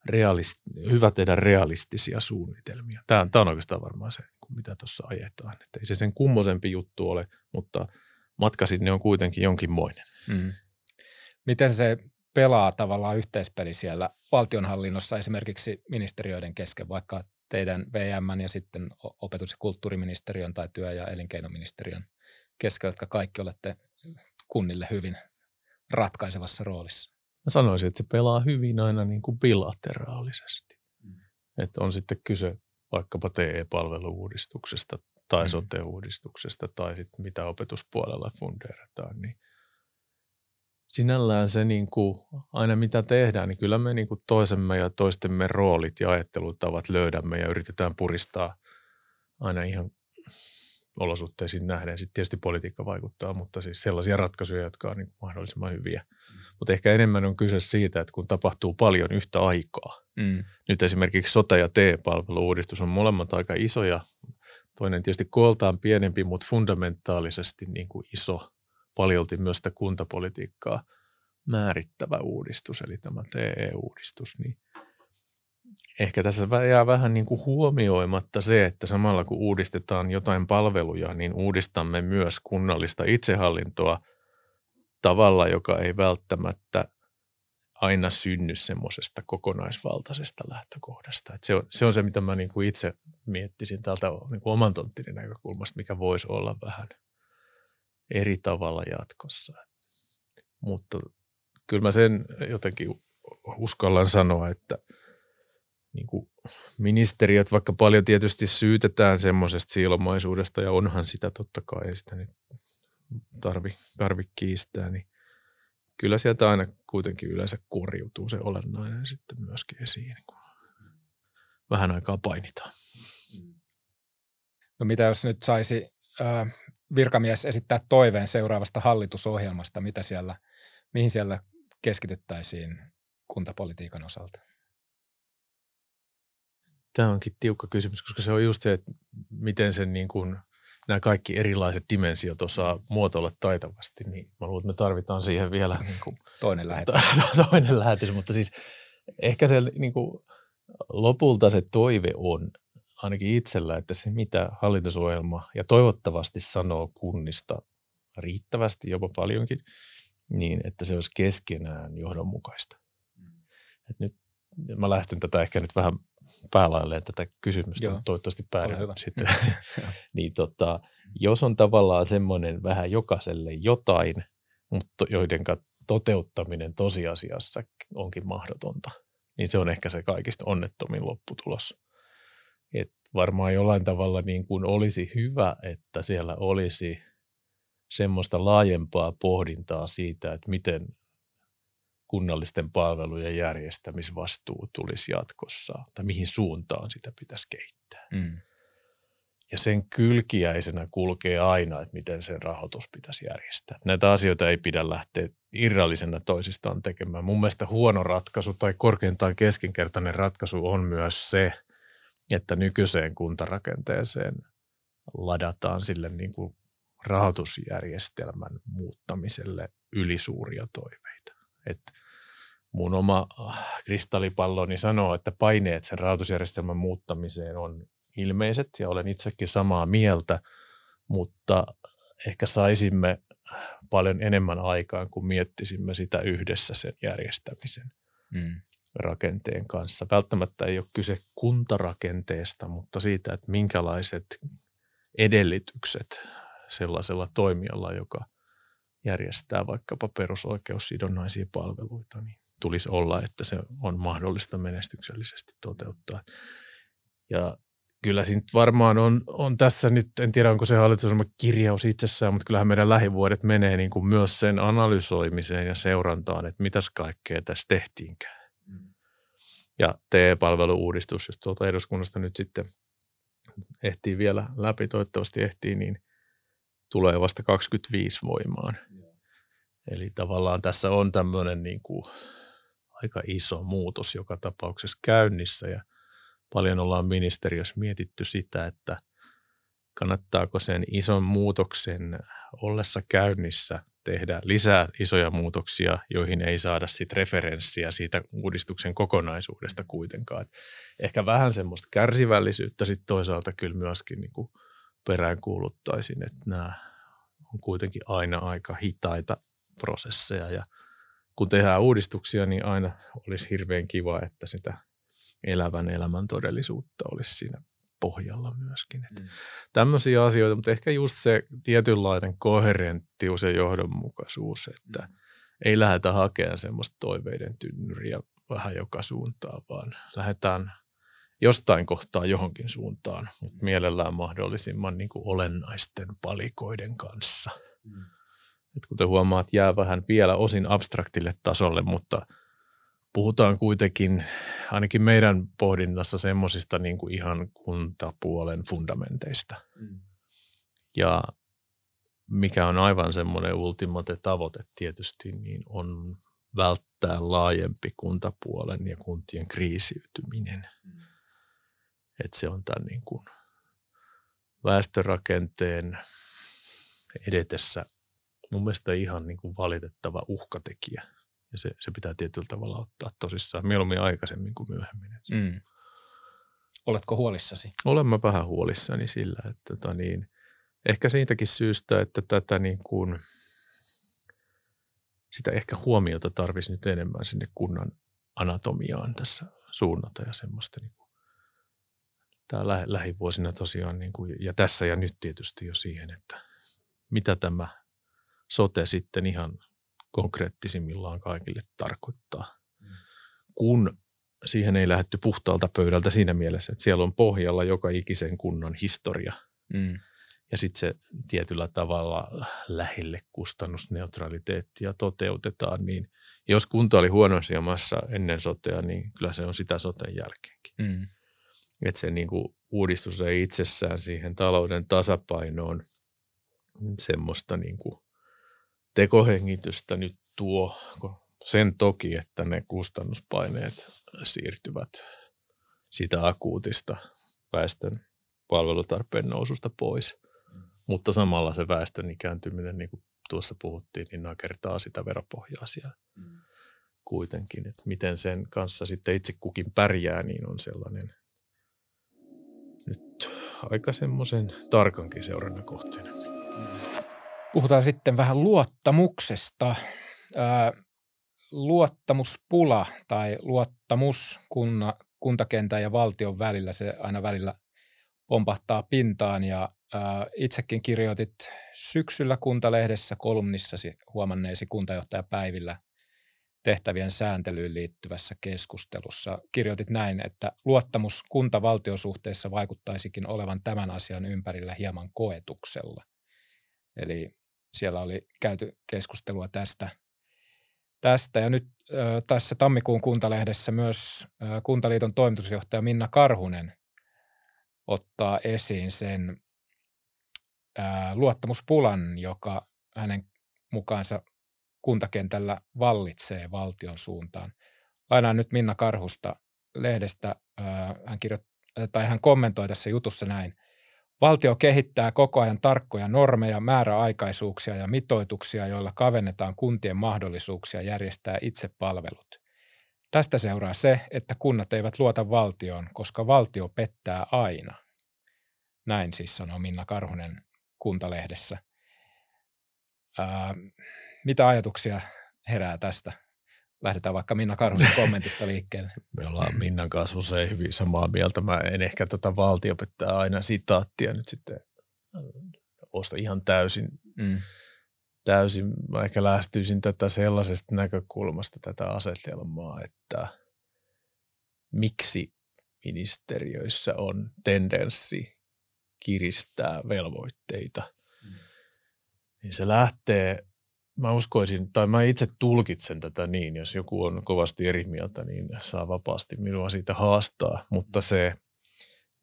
realist- hyvä tehdä realistisia suunnitelmia. Tämä, tämä on oikeastaan varmaan se, mitä tuossa ajetaan. Että ei se sen kummosempi juttu ole, mutta matka sinne on kuitenkin jonkinmoinen. Mm. Miten se pelaa tavallaan yhteispeli siellä valtionhallinnossa esimerkiksi ministeriöiden kesken, vaikka teidän VM ja sitten opetus- ja kulttuuriministeriön tai työ- ja elinkeinoministeriön kesken, jotka kaikki olette kunnille hyvin ratkaisevassa roolissa? Mä sanoisin, että se pelaa hyvin aina niin kuin bilateraalisesti. Mm. Että on sitten kyse vaikkapa TE-palveluudistuksesta tai mm. sote-uudistuksesta tai sitten mitä opetuspuolella fundeerataan, niin sinällään se niin kuin, aina mitä tehdään, niin kyllä me niin kuin toisemme ja toistemme roolit ja ajattelutavat löydämme ja yritetään puristaa aina ihan olosuhteisiin nähden. Sitten tietysti politiikka vaikuttaa, mutta siis sellaisia ratkaisuja, jotka on niin mahdollisimman hyviä. Mm. Mutta ehkä enemmän on kyse siitä, että kun tapahtuu paljon yhtä aikaa. Mm. Nyt esimerkiksi sota- ja T-palveluuudistus on molemmat aika isoja. Toinen tietysti kooltaan pienempi, mutta fundamentaalisesti niin kuin iso, paljolti myös sitä kuntapolitiikkaa määrittävä uudistus, eli tämä TE-uudistus, niin – ehkä tässä jää vähän niin kuin huomioimatta se, että samalla kun uudistetaan jotain palveluja, niin uudistamme myös kunnallista itsehallintoa tavalla, joka ei välttämättä aina synny semmoisesta kokonaisvaltaisesta lähtökohdasta. Se, on, se on se, mitä mä niin kuin itse miettisin täältä niin kuin oman tonttini näkökulmasta, mikä voisi olla vähän eri tavalla jatkossa. Mutta kyllä mä sen jotenkin uskallan sanoa, että – niin kuin ministeriöt, vaikka paljon tietysti syytetään semmoisesta siilomaisuudesta, ja onhan sitä totta kai, ei sitä nyt tarvi, tarvi kiistää, niin kyllä sieltä aina kuitenkin yleensä korjutuu se olennainen sitten myöskin esiin, kun vähän aikaa painitaan. No mitä jos nyt saisi äh, virkamies esittää toiveen seuraavasta hallitusohjelmasta, mitä siellä, mihin siellä keskityttäisiin kuntapolitiikan osalta? Tämä onkin tiukka kysymys, koska se on just se, että miten sen niin kuin, nämä kaikki erilaiset dimensiot osaa muotoilla taitavasti, niin mä luulen, että me tarvitaan siihen vielä niin kuin, toinen lähetys. toinen lähetys, mutta siis ehkä se niin kuin, lopulta se toive on ainakin itsellä, että se mitä hallitusohjelma ja toivottavasti sanoo kunnista riittävästi, jopa paljonkin, niin että se olisi keskenään johdonmukaista. Mm. Et nyt mä lähten tätä ehkä nyt vähän päälailleen tätä kysymystä, Joo. toivottavasti päädyn sitten. niin tota, jos on tavallaan semmoinen vähän jokaiselle jotain, mutta joiden toteuttaminen tosiasiassa onkin mahdotonta, niin se on ehkä se kaikista onnettomin lopputulos. Et varmaan jollain tavalla niin kuin olisi hyvä, että siellä olisi semmoista laajempaa pohdintaa siitä, että miten kunnallisten palvelujen järjestämisvastuu tulisi jatkossa, tai mihin suuntaan sitä pitäisi kehittää. Mm. Ja sen kylkiäisenä kulkee aina, että miten sen rahoitus pitäisi järjestää. Näitä asioita ei pidä lähteä irrallisena toisistaan tekemään. Mun mielestä huono ratkaisu tai korkeintaan keskinkertainen ratkaisu on myös se, että nykyiseen kuntarakenteeseen ladataan sille niin kuin rahoitusjärjestelmän muuttamiselle ylisuuria toiveita. Että mun oma äh, kristallipalloni sanoo, että paineet sen rahoitusjärjestelmän muuttamiseen on ilmeiset ja olen itsekin samaa mieltä, mutta ehkä saisimme paljon enemmän aikaan, kun miettisimme sitä yhdessä sen järjestämisen mm. Rakenteen kanssa. Välttämättä ei ole kyse kuntarakenteesta, mutta siitä, että minkälaiset edellytykset sellaisella toimijalla, joka – järjestää vaikkapa perusoikeussidonnaisia palveluita, niin tulisi olla, että se on mahdollista menestyksellisesti toteuttaa. Ja kyllä siinä varmaan on, on tässä nyt, en tiedä onko se hallitusohjelma kirjaus itsessään, mutta kyllähän meidän lähivuodet menee niin kuin myös sen analysoimiseen ja seurantaan, että mitäs kaikkea tässä tehtiinkään. Ja TE-palveluuudistus, jos tuolta eduskunnasta nyt sitten ehtii vielä läpi, toivottavasti ehtii, niin – tulee vasta 25 voimaan. Eli tavallaan tässä on tämmöinen niin kuin aika iso muutos joka tapauksessa käynnissä ja paljon ollaan ministeriössä mietitty sitä, että kannattaako sen ison muutoksen ollessa käynnissä tehdä lisää isoja muutoksia, joihin ei saada sit referenssiä siitä uudistuksen kokonaisuudesta kuitenkaan. Et ehkä vähän semmoista kärsivällisyyttä sitten toisaalta kyllä myöskin niin kuin peräänkuuluttaisin, että nämä on kuitenkin aina aika hitaita prosesseja ja kun tehdään uudistuksia, niin aina olisi hirveän kiva, että sitä elävän elämän todellisuutta olisi siinä pohjalla myöskin. mm. Tämmöisiä asioita, mutta ehkä just se tietynlainen koherenttius ja johdonmukaisuus, että mm. ei lähdetä hakemaan semmoista toiveiden tynnyriä vähän joka suuntaan, vaan lähdetään jostain kohtaa johonkin suuntaan, mutta mm. mielellään mahdollisimman niin kuin olennaisten palikoiden kanssa. Mm. Et kuten huomaat, jää vähän vielä osin abstraktille tasolle, mutta puhutaan kuitenkin ainakin meidän pohdinnassa semmoisista niin kuin ihan kuntapuolen fundamenteista. Mm. Ja mikä on aivan semmoinen ultimate tavoite tietysti, niin on välttää laajempi kuntapuolen ja kuntien kriisiytyminen. Mm. Että se on tämän niin kuin väestörakenteen edetessä mun mielestä ihan niin kuin valitettava uhkatekijä. Ja se, se pitää tietyllä tavalla ottaa tosissaan mieluummin aikaisemmin kuin myöhemmin. Mm. Oletko huolissasi? Olen mä vähän huolissani sillä, että tota niin, ehkä siitäkin syystä, että tätä niin kuin, sitä ehkä huomiota tarvisi nyt enemmän sinne kunnan anatomiaan tässä suunnata ja semmoista niin kuin, tämä lä- lähivuosina tosiaan niin kuin, ja tässä ja nyt tietysti jo siihen, että mitä tämä sote sitten ihan konkreettisimmillaan kaikille tarkoittaa. Mm. Kun siihen ei lähdetty puhtaalta pöydältä siinä mielessä, että siellä on pohjalla joka ikisen kunnan historia. Mm. Ja sitten se tietyllä tavalla lähelle kustannusneutraliteettia toteutetaan, niin jos kunta oli huonossa jamassa ennen sotea, niin kyllä se on sitä soten jälkeenkin. Mm. Että se niin kuin uudistus ei itsessään siihen talouden tasapainoon semmoista niin kuin tekohengitystä nyt tuo sen toki, että ne kustannuspaineet siirtyvät sitä akuutista väestön palvelutarpeen noususta pois. Mutta samalla se väestön ikääntyminen, niin kuin tuossa puhuttiin, niin nakertaa sitä veropohjaa siellä mm. kuitenkin. Että miten sen kanssa sitten itse kukin pärjää, niin on sellainen nyt aika semmoisen tarkankin seurannan kohteena. Mm. Puhutaan sitten vähän luottamuksesta. Luottamuspula tai luottamus kunna, kuntakentän ja valtion välillä, se aina välillä pompahtaa pintaan ja itsekin kirjoitit syksyllä Kuntalehdessä kolumnissasi huomanneesi kuntajohtajapäivillä tehtävien sääntelyyn liittyvässä keskustelussa. Kirjoitit näin, että luottamus kunta-valtiosuhteessa vaikuttaisikin olevan tämän asian ympärillä hieman koetuksella. Eli siellä oli käyty keskustelua tästä. tästä. Ja nyt ö, tässä tammikuun kuntalehdessä myös ö, Kuntaliiton toimitusjohtaja Minna Karhunen ottaa esiin sen ö, luottamuspulan, joka hänen mukaansa kuntakentällä vallitsee valtion suuntaan. Lainaan nyt Minna Karhusta lehdestä. Hän, kirjoit, tai hän kommentoi tässä jutussa näin. Valtio kehittää koko ajan tarkkoja normeja, määräaikaisuuksia ja mitoituksia, joilla kavennetaan kuntien mahdollisuuksia järjestää itse palvelut. Tästä seuraa se, että kunnat eivät luota valtioon, koska valtio pettää aina. Näin siis sanoo Minna Karhunen Kuntalehdessä. Ää, mitä ajatuksia herää tästä? Lähdetään vaikka Minna Karhusen kommentista liikkeelle. Me ollaan Minnan kanssa usein hyvin samaa mieltä. Mä en ehkä tätä valtiopettaa aina sitaattia nyt sitten osta ihan täysin. Mm. täysin. Mä ehkä lähestyisin tätä sellaisesta näkökulmasta tätä asetelmaa, että miksi ministeriöissä on tendenssi kiristää velvoitteita. Mm. Niin se lähtee mä uskoisin, tai mä itse tulkitsen tätä niin, jos joku on kovasti eri mieltä, niin saa vapaasti minua siitä haastaa, mutta se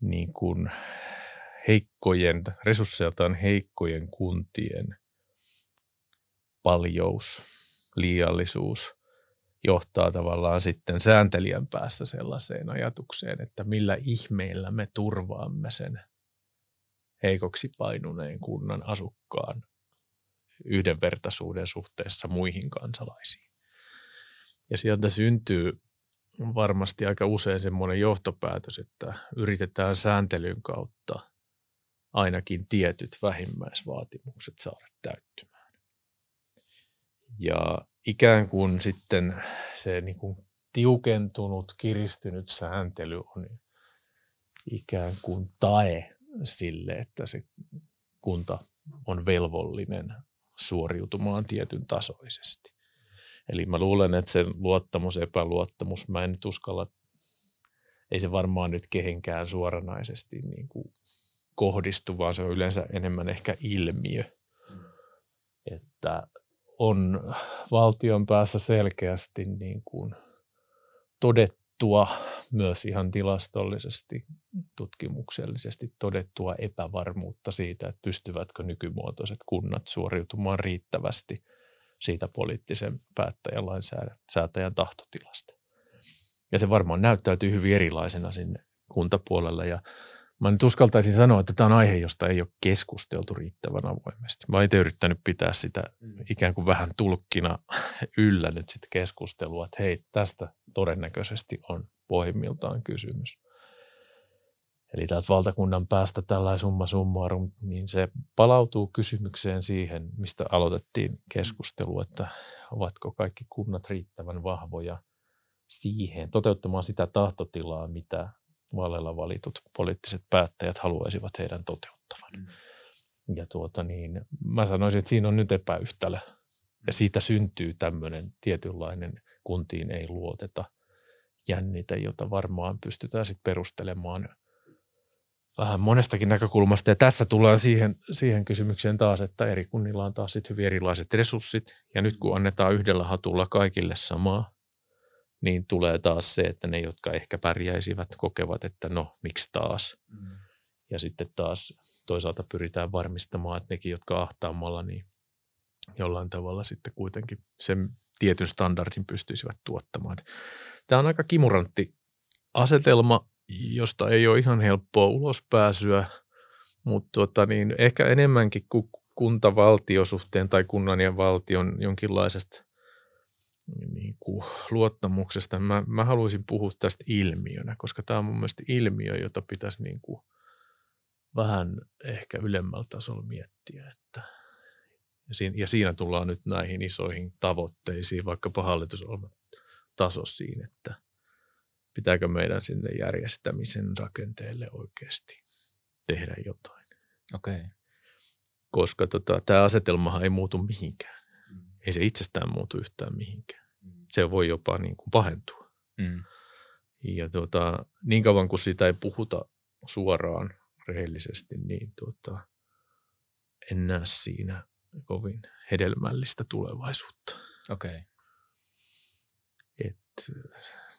niin kuin heikkojen, resursseiltaan heikkojen kuntien paljous, liiallisuus johtaa tavallaan sitten sääntelijän päässä sellaiseen ajatukseen, että millä ihmeellä me turvaamme sen heikoksi painuneen kunnan asukkaan yhdenvertaisuuden suhteessa muihin kansalaisiin. Ja sieltä syntyy varmasti aika usein semmoinen johtopäätös, että yritetään sääntelyn kautta ainakin tietyt vähimmäisvaatimukset saada täyttymään. Ja ikään kuin sitten se niin kuin tiukentunut, kiristynyt sääntely on ikään kuin tae sille, että se kunta on velvollinen suoriutumaan tietyn tasoisesti. Eli mä luulen, että se luottamus, epäluottamus, mä en nyt uskalla, ei se varmaan nyt kehenkään suoranaisesti niin kuin kohdistu, vaan se on yleensä enemmän ehkä ilmiö. Että on valtion päässä selkeästi niin kuin todettua, myös ihan tilastollisesti, tutkimuksellisesti todettua epävarmuutta siitä, että pystyvätkö nykymuotoiset kunnat suoriutumaan riittävästi siitä poliittisen päättäjän lainsäätäjän tahtotilasta. Ja se varmaan näyttäytyy hyvin erilaisena sinne kuntapuolella ja Mä nyt uskaltaisin sanoa, että tämä on aihe, josta ei ole keskusteltu riittävän avoimesti. Mä oon yrittänyt pitää sitä mm. ikään kuin vähän tulkkina yllä nyt sitten keskustelua, että hei, tästä todennäköisesti on pohjimmiltaan kysymys. Eli täältä valtakunnan päästä tällainen summa summarum, niin se palautuu kysymykseen siihen, mistä aloitettiin keskustelu, että ovatko kaikki kunnat riittävän vahvoja siihen, toteuttamaan sitä tahtotilaa, mitä vaaleilla valitut poliittiset päättäjät haluaisivat heidän toteuttavan. Mm. Ja tuota niin, mä sanoisin, että siinä on nyt epäyhtälö. Ja mm. siitä syntyy tämmöinen tietynlainen kuntiin ei luoteta jännite, jota varmaan pystytään sitten perustelemaan vähän monestakin näkökulmasta. Ja tässä tullaan siihen, siihen kysymykseen taas, että eri kunnilla on taas sitten hyvin erilaiset resurssit. Ja nyt kun annetaan yhdellä hatulla kaikille samaa, niin tulee taas se, että ne, jotka ehkä pärjäisivät, kokevat, että no, miksi taas. Mm. Ja sitten taas toisaalta pyritään varmistamaan, että nekin, jotka ahtaammalla, niin jollain tavalla sitten kuitenkin sen tietyn standardin pystyisivät tuottamaan. Tämä on aika kimurantti asetelma, josta ei ole ihan helppoa ulospääsyä, mutta tuota niin, ehkä enemmänkin kuin kuntavaltiosuhteen tai kunnan ja valtion jonkinlaisesta niin kuin luottamuksesta. Mä, mä haluaisin puhua tästä ilmiönä, koska tämä on mun mielestä ilmiö, jota pitäisi niin kuin vähän ehkä ylemmällä tasolla miettiä. Että, ja, siinä, ja siinä tullaan nyt näihin isoihin tavoitteisiin, vaikkapa hallitusohjelman tasoisiin, että pitääkö meidän sinne järjestämisen rakenteelle oikeasti tehdä jotain. Okei. Okay. Koska tota, tämä asetelmahan ei muutu mihinkään ei se itsestään muutu yhtään mihinkään. Mm. Se voi jopa niin kuin pahentua. Mm. Ja tuota, niin kauan kuin sitä ei puhuta suoraan rehellisesti, niin tuota, en näe siinä kovin hedelmällistä tulevaisuutta. Okei. Okay.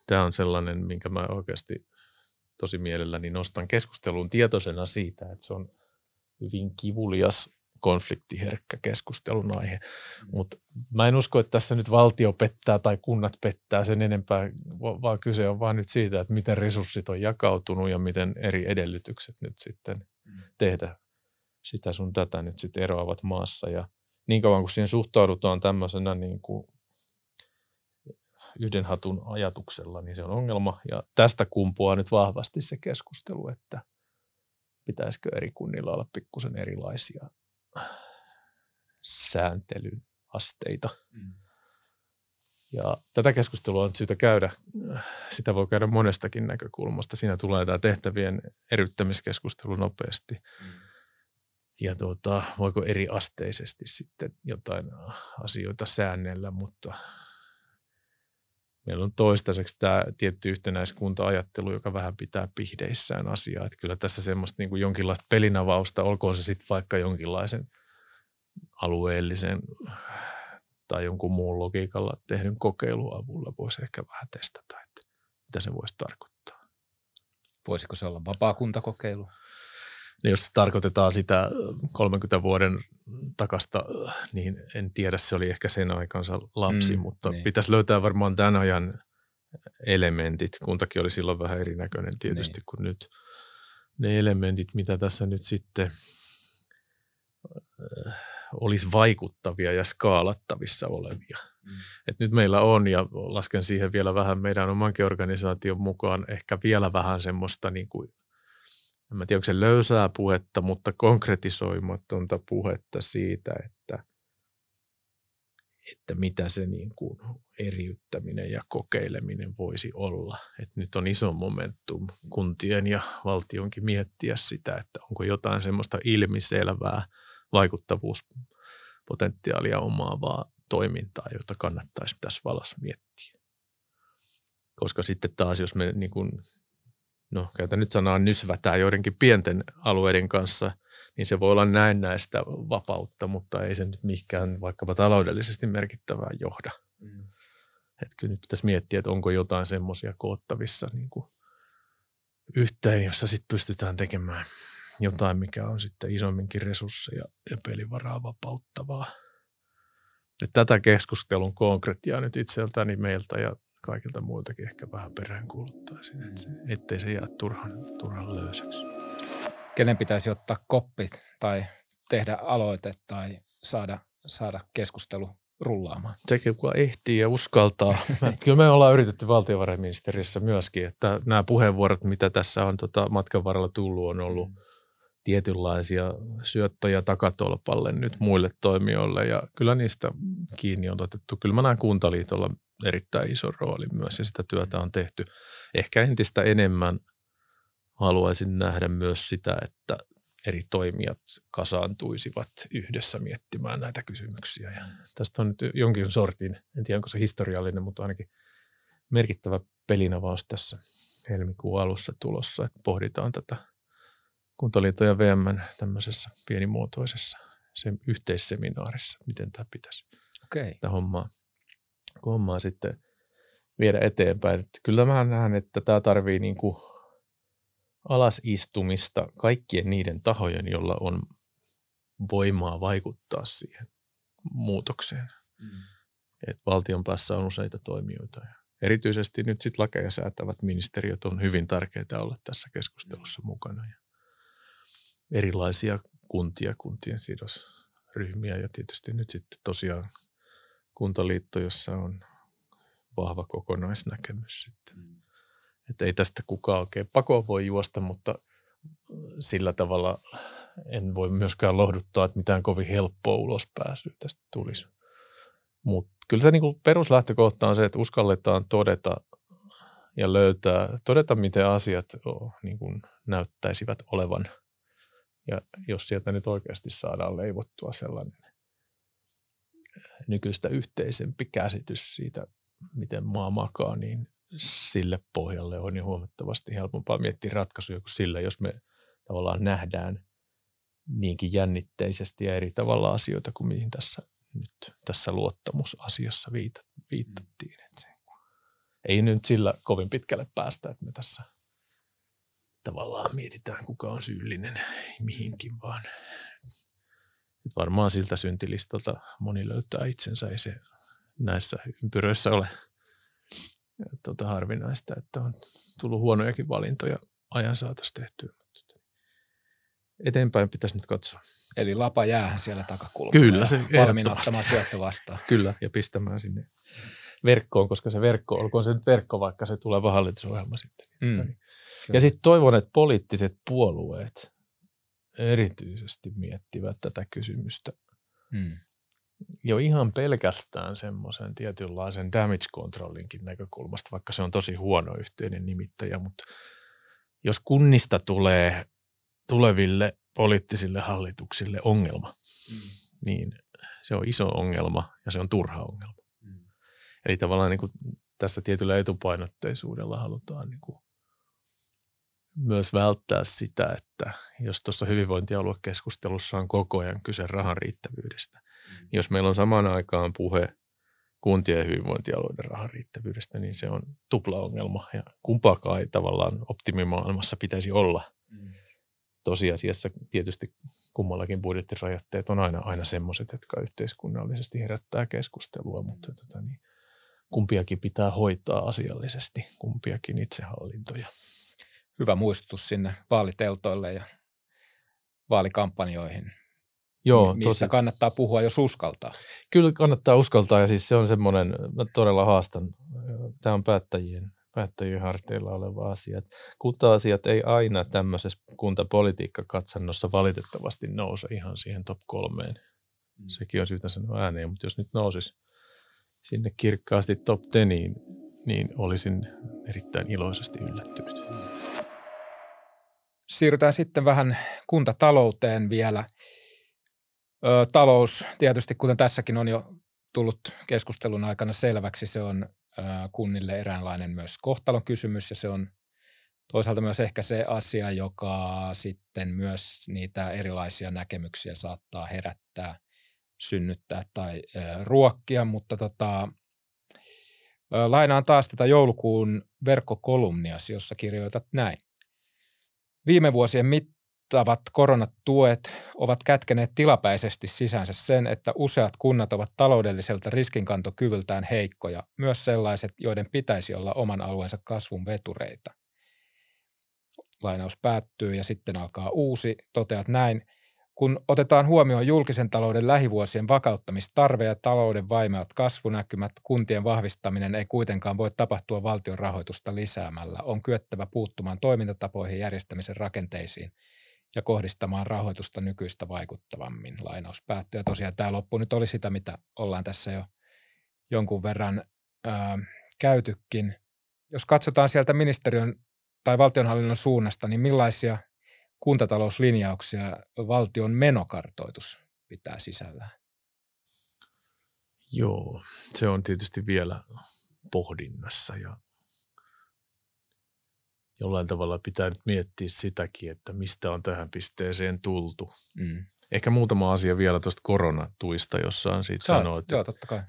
Tämä on sellainen, minkä mä oikeasti tosi mielelläni nostan keskusteluun tietoisena siitä, että se on hyvin kivulias konfliktiherkkä keskustelun aihe. Mm. Mutta mä en usko, että tässä nyt valtio pettää tai kunnat pettää sen enempää, vaan kyse on vaan nyt siitä, että miten resurssit on jakautunut ja miten eri edellytykset nyt sitten mm. tehdä sitä sun tätä nyt sitten eroavat maassa. Ja niin kauan kuin siihen suhtaudutaan tämmöisenä niin kuin yhden hatun ajatuksella, niin se on ongelma. Ja tästä kumpuaa nyt vahvasti se keskustelu, että pitäisikö eri kunnilla olla pikkusen erilaisia sääntelyn asteita. Mm. Ja tätä keskustelua on syytä käydä. Sitä voi käydä monestakin näkökulmasta. Siinä tulee tämä tehtävien eryttämiskeskustelu nopeasti. Mm. Ja tuota, voiko eri asteisesti sitten jotain asioita säännellä, mutta meillä on toistaiseksi tämä tietty yhtenäiskunta-ajattelu, joka vähän pitää pihdeissään asiaa. Että kyllä tässä semmoista niin kuin jonkinlaista pelinavausta, olkoon se sitten vaikka jonkinlaisen – alueellisen tai jonkun muun logiikalla tehdyn kokeilun avulla voisi ehkä vähän testata, että mitä se voisi tarkoittaa. Voisiko se olla vapaakuntakokeilu? Niin jos tarkoitetaan sitä 30 vuoden takasta, niin en tiedä, se oli ehkä sen aikansa lapsi, mm, mutta niin. pitäisi löytää varmaan tämän ajan elementit. Kuntakin oli silloin vähän erinäköinen tietysti niin. kuin nyt. Ne elementit, mitä tässä nyt sitten olisi vaikuttavia ja skaalattavissa olevia. Mm. Et nyt meillä on, ja lasken siihen vielä vähän meidän omankin organisaation mukaan, ehkä vielä vähän semmoista, niin kuin, en mä tiedä onko se löysää puhetta, mutta konkretisoimatonta puhetta siitä, että, että mitä se niin kuin eriyttäminen ja kokeileminen voisi olla. Et nyt on iso momentum kuntien ja valtionkin miettiä sitä, että onko jotain semmoista ilmiselvää vaikuttavuuspotentiaalia omaavaa toimintaa, jota kannattaisi tässä valossa miettiä. Koska sitten taas, jos me niin kuin, no käytän nyt sanaa nysvätään joidenkin pienten alueiden kanssa, niin se voi olla näin näistä vapautta, mutta ei se nyt mihinkään vaikkapa taloudellisesti merkittävää johda. Mm. Että kyllä nyt pitäisi miettiä, että onko jotain semmoisia koottavissa niin kuin yhteen, jossa sitten pystytään tekemään jotain, mikä on sitten isomminkin resursseja ja pelivaraa vapauttavaa – että tätä keskustelun konkretiaa nyt itseltäni meiltä ja kaikilta muiltakin ehkä vähän perään kuuluttaisin, että se, ettei se jää turhan, turhan löysäksi. Kenen pitäisi ottaa koppit tai tehdä aloite tai saada, saada keskustelu rullaamaan? Se, kuka ehtii ja uskaltaa. Kyllä me ollaan yritetty valtiovarainministeriössä myöskin, että nämä puheenvuorot, mitä tässä on tota matkan varrella tullut, on ollut mm tietynlaisia syöttöjä takatolpalle nyt muille toimijoille ja kyllä niistä kiinni on otettu. Kyllä mä näen Kuntaliitolla erittäin iso rooli myös ja sitä työtä on tehty. Ehkä entistä enemmän haluaisin nähdä myös sitä, että eri toimijat kasaantuisivat yhdessä miettimään näitä kysymyksiä. Ja tästä on nyt jonkin sortin, en tiedä onko se historiallinen, mutta ainakin merkittävä pelinavaus tässä helmikuun alussa tulossa, että pohditaan tätä Kuntaliiton ja VM tämmöisessä pienimuotoisessa sen yhteisseminaarissa, miten tämä pitäisi okay. tämä hommaa, hommaa sitten viedä eteenpäin. Että kyllä mä näen, että tämä tarvii niin kuin alasistumista kaikkien niiden tahojen, jolla on voimaa vaikuttaa siihen muutokseen. Mm. Et valtion päässä on useita toimijoita. Ja erityisesti nyt sitten lakeja säätävät ministeriöt on hyvin tärkeää olla tässä keskustelussa mukana. Ja erilaisia kuntia, kuntien sidosryhmiä ja tietysti nyt sitten tosiaan kuntaliitto, jossa on vahva kokonaisnäkemys sitten. Mm. Että ei tästä kukaan oikein pakoon voi juosta, mutta sillä tavalla en voi myöskään lohduttaa, että mitään kovin helppoa ulospääsyä tästä tulisi. Mutta kyllä se niinku peruslähtökohta on se, että uskalletaan todeta ja löytää, todeta miten asiat niin kuin näyttäisivät olevan – ja jos sieltä nyt oikeasti saadaan leivottua sellainen nykyistä yhteisempi käsitys siitä, miten maa makaa, niin sille pohjalle on jo huomattavasti helpompaa miettiä ratkaisuja kuin sillä, jos me tavallaan nähdään niinkin jännitteisesti ja eri tavalla asioita kuin mihin tässä nyt tässä luottamusasiassa viitattiin. Ei nyt sillä kovin pitkälle päästä, että me tässä – tavallaan mietitään, kuka on syyllinen mihinkin, vaan että varmaan siltä syntilistalta moni löytää itsensä. Ei se näissä ympyröissä ole tuota, harvinaista, että on tullut huonojakin valintoja ajan saatossa tehtyä. Eteenpäin pitäisi nyt katsoa. Eli lapa jää siellä takakulmalla. Kyllä, se valmiina ottamaan syöttö vastaan. Kyllä, ja pistämään sinne verkkoon, koska se verkko, olkoon se nyt verkko, vaikka se tulee hallitusohjelma sitten. Mm. Niin ja sitten toivon, että poliittiset puolueet erityisesti miettivät tätä kysymystä. Hmm. Jo ihan pelkästään semmoisen tietynlaisen damage controllinkin näkökulmasta, vaikka se on tosi huono yhteinen nimittäjä, mutta jos kunnista tulee tuleville poliittisille hallituksille ongelma, hmm. niin se on iso ongelma ja se on turha ongelma. Hmm. Eli tavallaan niin kuin tässä tietyllä etupainotteisuudella halutaan niin kuin myös välttää sitä, että jos tuossa hyvinvointialuekeskustelussa on koko ajan kyse rahan riittävyydestä, mm. jos meillä on samaan aikaan puhe kuntien hyvinvointialueiden rahan riittävyydestä, niin se on tupla ongelma ja kumpaakaan ei tavallaan optimimaailmassa pitäisi olla. Mm. tosiasiassa tietysti kummallakin budjettirajoitteet on aina, aina semmoiset, jotka yhteiskunnallisesti herättää keskustelua, mutta tota niin, kumpiakin pitää hoitaa asiallisesti, kumpiakin itsehallintoja. Hyvä muistutus sinne vaaliteltoille ja vaalikampanjoihin. Joo, mistä tosi. kannattaa puhua, jos uskaltaa. Kyllä kannattaa uskaltaa ja siis se on semmoinen, mä todella haastan, tämä on päättäjien, päättäjien harteilla oleva asia. Kunta-asiat ei aina tämmöisessä kuntapolitiikkakatsannossa valitettavasti nouse ihan siihen top kolmeen. Mm. Sekin on syytä sanoa ääneen, mutta jos nyt nousisi sinne kirkkaasti top teniin, niin olisin erittäin iloisesti yllättynyt. Siirrytään sitten vähän kuntatalouteen vielä. Ö, talous tietysti, kuten tässäkin on jo tullut keskustelun aikana selväksi, se on ö, kunnille eräänlainen myös kohtalon kysymys ja se on toisaalta myös ehkä se asia, joka sitten myös niitä erilaisia näkemyksiä saattaa herättää, synnyttää tai ö, ruokkia, mutta tota, lainaan taas tätä joulukuun verkkokolumniasi, jossa kirjoitat näin. Viime vuosien mittavat koronatuet ovat kätkeneet tilapäisesti sisäänsä sen, että useat kunnat ovat taloudelliselta riskinkantokyvyltään heikkoja, myös sellaiset, joiden pitäisi olla oman alueensa kasvun vetureita. Lainaus päättyy ja sitten alkaa uusi. Toteat näin – kun otetaan huomioon julkisen talouden lähivuosien vakauttamistarve ja talouden vaimeat kasvunäkymät, kuntien vahvistaminen ei kuitenkaan voi tapahtua valtion rahoitusta lisäämällä. On kyettävä puuttumaan toimintatapoihin, järjestämisen rakenteisiin ja kohdistamaan rahoitusta nykyistä vaikuttavammin. Lainaus päättyy. Ja tosiaan tämä loppu nyt oli sitä, mitä ollaan tässä jo jonkun verran ää, käytykin. Jos katsotaan sieltä ministeriön tai valtionhallinnon suunnasta, niin millaisia – kuntatalouslinjauksia valtion menokartoitus pitää sisällään? Joo, se on tietysti vielä pohdinnassa ja jollain tavalla pitää nyt miettiä sitäkin, että mistä on tähän pisteeseen tultu. Mm. Ehkä muutama asia vielä tuosta koronatuista, jossa on siitä sanoa, että,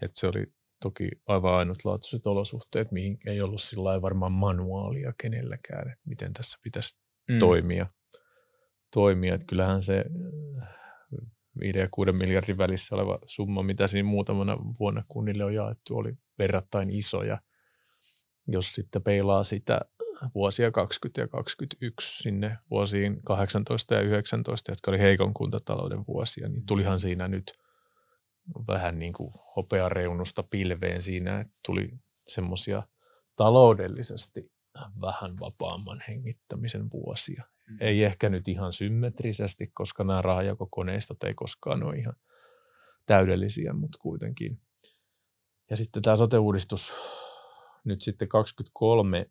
että se oli toki aivan ainutlaatuiset olosuhteet, mihin ei ollut sillä varmaan manuaalia kenelläkään, että miten tässä pitäisi mm. toimia – toimia. Että kyllähän se 5 äh, ja 6 miljardin välissä oleva summa, mitä siinä muutamana vuonna kunnille on jaettu, oli verrattain iso. Ja jos sitten peilaa sitä vuosia 20 ja 21 sinne vuosiin 18 ja 19, jotka oli heikon kuntatalouden vuosia, niin tulihan siinä nyt vähän niin kuin hopeareunusta pilveen siinä, että tuli semmoisia taloudellisesti vähän vapaamman hengittämisen vuosia. Mm. Ei ehkä nyt ihan symmetrisesti, koska nämä rahajakokoneistot ei koskaan ole ihan täydellisiä, mutta kuitenkin. Ja sitten tämä sote-uudistus nyt sitten 23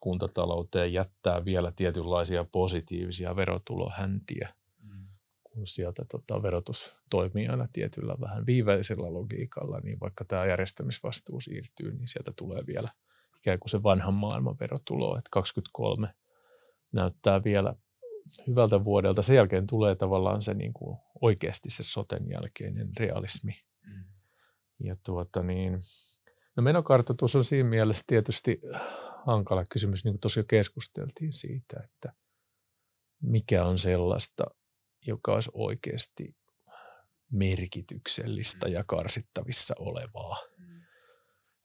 kuntatalouteen jättää vielä tietynlaisia positiivisia verotulohäntiä, mm. kun sieltä tota, verotus toimii aina tietyllä vähän viiveisellä logiikalla, niin vaikka tämä järjestämisvastuu siirtyy, niin sieltä tulee vielä ikään kuin se vanhan maailman verotulo, että 23 näyttää vielä hyvältä vuodelta. Sen jälkeen tulee tavallaan se niin kuin oikeasti se soten jälkeinen realismi. Mm. Ja tuota niin, no menokartoitus on siinä mielessä tietysti hankala kysymys, niin kuin tosiaan keskusteltiin siitä, että mikä on sellaista, joka olisi oikeasti merkityksellistä ja karsittavissa olevaa.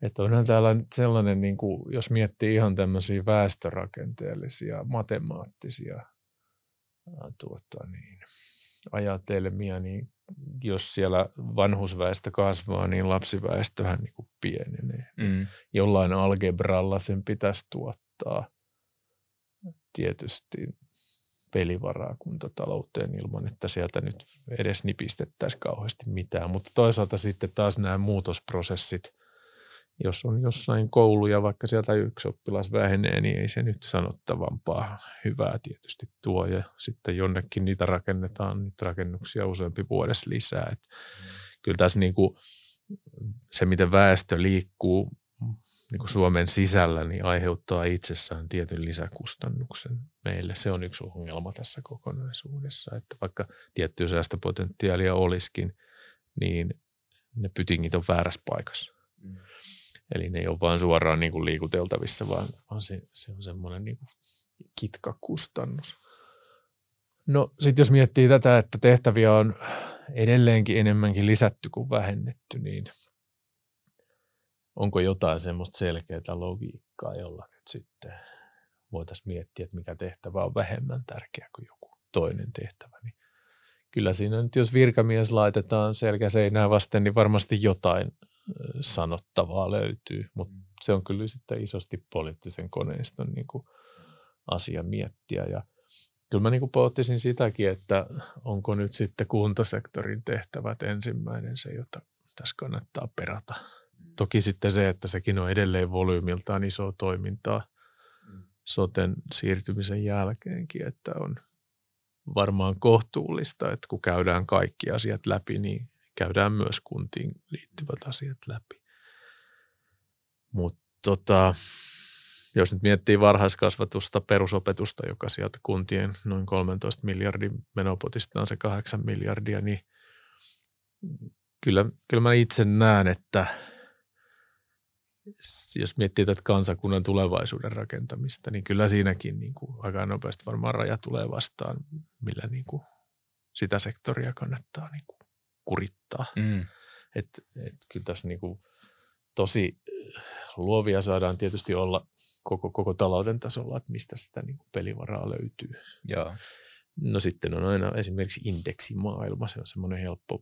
Että onhan täällä sellainen, niin kuin, jos miettii ihan tämmöisiä väestörakenteellisia, matemaattisia tuota, niin, ajatelmia, niin jos siellä vanhusväestö kasvaa, niin lapsiväestöhän niin kuin pienenee. Mm. Jollain algebralla sen pitäisi tuottaa tietysti pelivaraa kuntatalouteen ilman, että sieltä nyt edes nipistettäisiin kauheasti mitään. Mutta toisaalta sitten taas nämä muutosprosessit – jos on jossain kouluja, vaikka sieltä yksi oppilas vähenee, niin ei se nyt sanottavampaa hyvää tietysti tuo. Ja sitten jonnekin niitä rakennetaan, niitä rakennuksia useampi vuodessa lisää. Et. Kyllä tässä niin kuin se, miten väestö liikkuu niin kuin Suomen sisällä, niin aiheuttaa itsessään tietyn lisäkustannuksen meille. Se on yksi ongelma tässä kokonaisuudessa, että vaikka tiettyä säästöpotentiaalia olisikin, niin ne pytingit on väärässä paikassa. Mm. Eli ne ei ole vain suoraan niin kuin liikuteltavissa, vaan, vaan se, se on semmoinen niin kuin kitkakustannus. No sitten jos miettii tätä, että tehtäviä on edelleenkin enemmänkin lisätty kuin vähennetty, niin onko jotain semmoista selkeää logiikkaa, jolla nyt sitten voitaisiin miettiä, että mikä tehtävä on vähemmän tärkeä kuin joku toinen tehtävä. Niin kyllä siinä nyt, jos virkamies laitetaan selkäseinää vasten, niin varmasti jotain sanottavaa löytyy, mutta mm. se on kyllä sitten isosti poliittisen koneiston niin kuin asia miettiä. Ja kyllä mä niin kuin pohtisin sitäkin, että onko nyt sitten kuntasektorin tehtävät ensimmäinen se, jota tässä kannattaa perata. Mm. Toki sitten se, että sekin on edelleen volyymiltaan iso toimintaa mm. soten siirtymisen jälkeenkin, että on varmaan kohtuullista, että kun käydään kaikki asiat läpi, niin käydään myös kuntiin liittyvät asiat läpi. Mutta tota, jos nyt miettii varhaiskasvatusta, perusopetusta, joka sieltä kuntien noin 13 miljardin menopotista on se 8 miljardia, niin kyllä, kyllä mä itse näen, että jos miettii tätä kansakunnan tulevaisuuden rakentamista, niin kyllä siinäkin niin kuin aika nopeasti varmaan raja tulee vastaan, millä niin kuin sitä sektoria kannattaa niin kuin kurittaa. Mm. Et, et kyllä tässä niin kuin tosi luovia saadaan tietysti olla koko, koko talouden tasolla, että mistä sitä niin kuin pelivaraa löytyy. Joo. No sitten on aina esimerkiksi indeksimaailma, se on semmoinen helppo,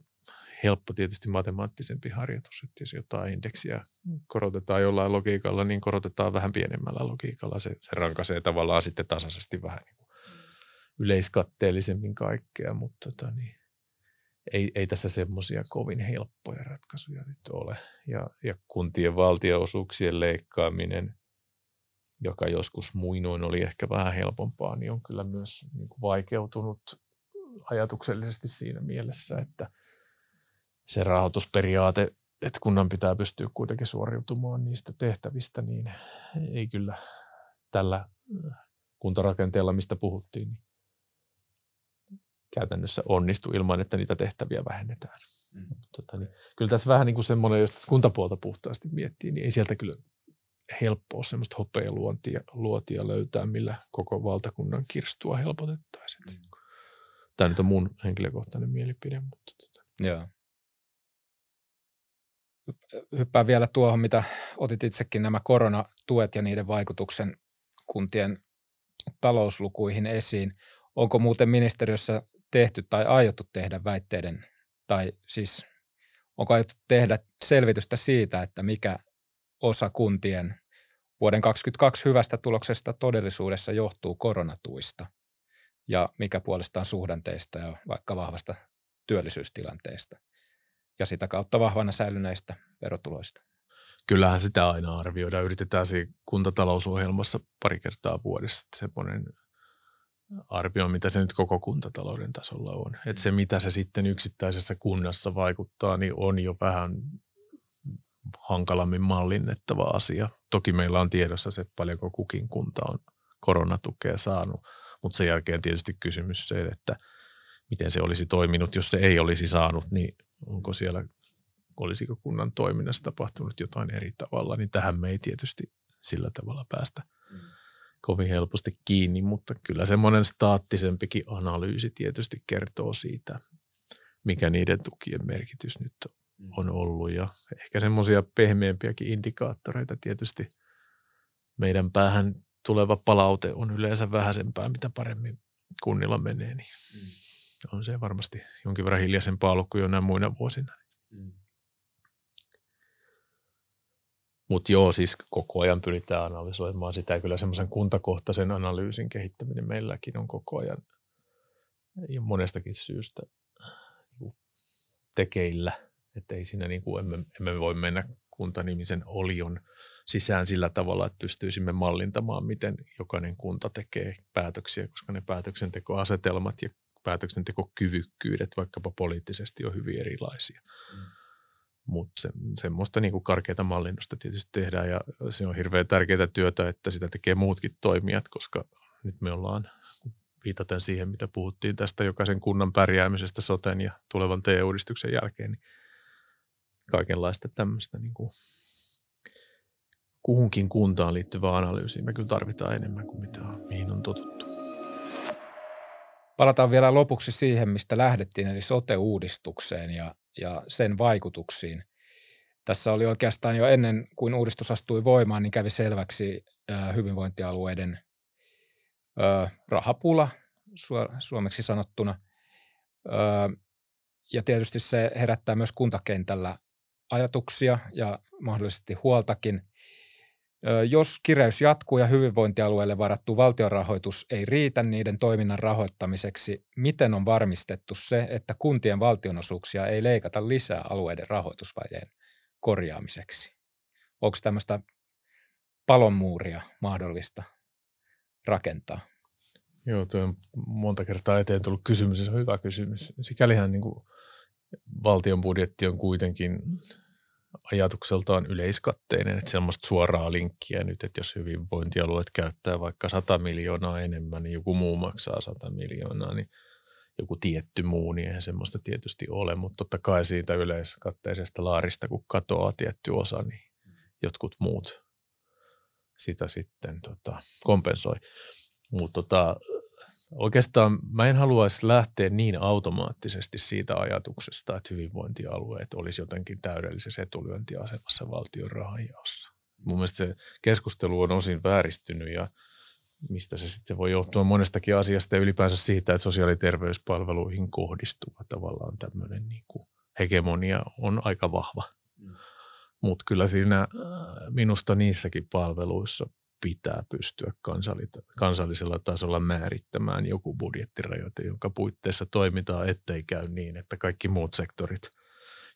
helppo tietysti matemaattisempi harjoitus, että jos jotain indeksiä korotetaan jollain logiikalla, niin korotetaan vähän pienemmällä logiikalla. Se, se rankaisee tavallaan sitten tasaisesti vähän niin kuin yleiskatteellisemmin kaikkea, mutta tota niin, ei, ei tässä semmoisia kovin helppoja ratkaisuja nyt ole. Ja, ja kuntien valtionosuuksien leikkaaminen, joka joskus muinoin oli ehkä vähän helpompaa, niin on kyllä myös niin kuin vaikeutunut ajatuksellisesti siinä mielessä, että se rahoitusperiaate, että kunnan pitää pystyä kuitenkin suoriutumaan niistä tehtävistä, niin ei kyllä tällä kuntarakenteella, mistä puhuttiin, niin käytännössä onnistu ilman, että niitä tehtäviä vähennetään. Mm. Tota, niin, kyllä tässä vähän niin kuin semmoinen, jos kuntapuolta puhtaasti miettii, niin ei sieltä kyllä helppoa semmoista hopealuotia luotia löytää, millä koko valtakunnan kirstua helpotettaisiin. Mm. Tämä nyt on mun henkilökohtainen mielipide. Mutta tota. Joo. Hyppään vielä tuohon, mitä otit itsekin nämä koronatuet ja niiden vaikutuksen kuntien talouslukuihin esiin. Onko muuten ministeriössä tehty tai aiottu tehdä väitteiden, tai siis onko aiottu tehdä selvitystä siitä, että mikä osa kuntien vuoden 2022 hyvästä tuloksesta todellisuudessa johtuu koronatuista ja mikä puolestaan suhdanteista ja vaikka vahvasta työllisyystilanteesta ja sitä kautta vahvana säilyneistä verotuloista. Kyllähän sitä aina arvioidaan. Yritetään siinä kuntatalousohjelmassa pari kertaa vuodessa semmoinen arvio, mitä se nyt koko kuntatalouden tasolla on. Että se, mitä se sitten yksittäisessä kunnassa vaikuttaa, niin on jo vähän hankalammin mallinnettava asia. Toki meillä on tiedossa se, paljonko kukin kunta on koronatukea saanut, mutta sen jälkeen tietysti kysymys se, että miten se olisi toiminut, jos se ei olisi saanut, niin onko siellä, olisiko kunnan toiminnassa tapahtunut jotain eri tavalla, niin tähän me ei tietysti sillä tavalla päästä – kovin helposti kiinni, mutta kyllä semmoinen staattisempikin analyysi tietysti kertoo siitä, mikä niiden tukien merkitys nyt on mm. ollut ja ehkä semmoisia pehmeämpiäkin indikaattoreita tietysti meidän päähän tuleva palaute on yleensä vähäisempää, mitä paremmin kunnilla menee, niin mm. on se varmasti jonkin verran hiljaisempaa ollut kuin jonain muina vuosina. Mm. Mutta joo, siis koko ajan pyritään analysoimaan sitä kyllä semmoisen kuntakohtaisen analyysin kehittäminen meilläkin on koko ajan ja monestakin syystä niin tekeillä. Että ei siinä niin kuin emme, emme voi mennä kuntanimisen olion sisään sillä tavalla, että pystyisimme mallintamaan, miten jokainen kunta tekee päätöksiä, koska ne päätöksentekoasetelmat ja päätöksentekokyvykkyydet vaikkapa poliittisesti on hyvin erilaisia. Mm. Mutta se, semmoista niin karkeata mallinnosta tietysti tehdään ja se on hirveän tärkeää työtä, että sitä tekee muutkin toimijat, koska nyt me ollaan viitaten siihen, mitä puhuttiin tästä jokaisen kunnan pärjäämisestä soten ja tulevan TE-uudistuksen jälkeen, niin kaikenlaista tämmöistä niin kuin kuhunkin kuntaan liittyvää analyysiä me kyllä tarvitaan enemmän kuin mitä, mihin on totuttu. Palataan vielä lopuksi siihen, mistä lähdettiin, eli sote-uudistukseen ja, ja sen vaikutuksiin. Tässä oli oikeastaan jo ennen kuin uudistus astui voimaan, niin kävi selväksi hyvinvointialueiden rahapula suomeksi sanottuna. Ja tietysti se herättää myös kuntakentällä ajatuksia ja mahdollisesti huoltakin. Jos kireys jatkuu ja hyvinvointialueelle varattu valtionrahoitus ei riitä niiden toiminnan rahoittamiseksi, miten on varmistettu se, että kuntien valtionosuuksia ei leikata lisää alueiden rahoitusvajeen korjaamiseksi? Onko tämmöistä palonmuuria mahdollista rakentaa? Joo, tuo on monta kertaa eteen tullut kysymys, se on hyvä kysymys. Sikälihän niin kuin valtion budjetti on kuitenkin ajatukseltaan yleiskatteinen, että semmoista suoraa linkkiä nyt, että jos hyvinvointialueet käyttää vaikka 100 miljoonaa enemmän, niin joku muu maksaa 100 miljoonaa, niin joku tietty muu, niin eihän semmoista tietysti ole, mutta totta kai siitä yleiskatteisesta laarista, kun katoaa tietty osa, niin jotkut muut sitä sitten tota, kompensoi. Mutta tota, Oikeastaan mä en haluaisi lähteä niin automaattisesti siitä ajatuksesta, että hyvinvointialueet olisi jotenkin täydellisessä etulyöntiasemassa valtion rahanjaossa. Mun mielestä se keskustelu on osin vääristynyt ja mistä se sitten voi johtua monestakin asiasta ja ylipäänsä siitä, että sosiaali- ja terveyspalveluihin kohdistuva tavallaan tämmöinen niin kuin hegemonia on aika vahva. Mm. Mutta kyllä siinä äh, minusta niissäkin palveluissa pitää pystyä kansallisella tasolla määrittämään joku budjettirajoite, jonka puitteissa toimitaan, ettei käy niin, että kaikki muut sektorit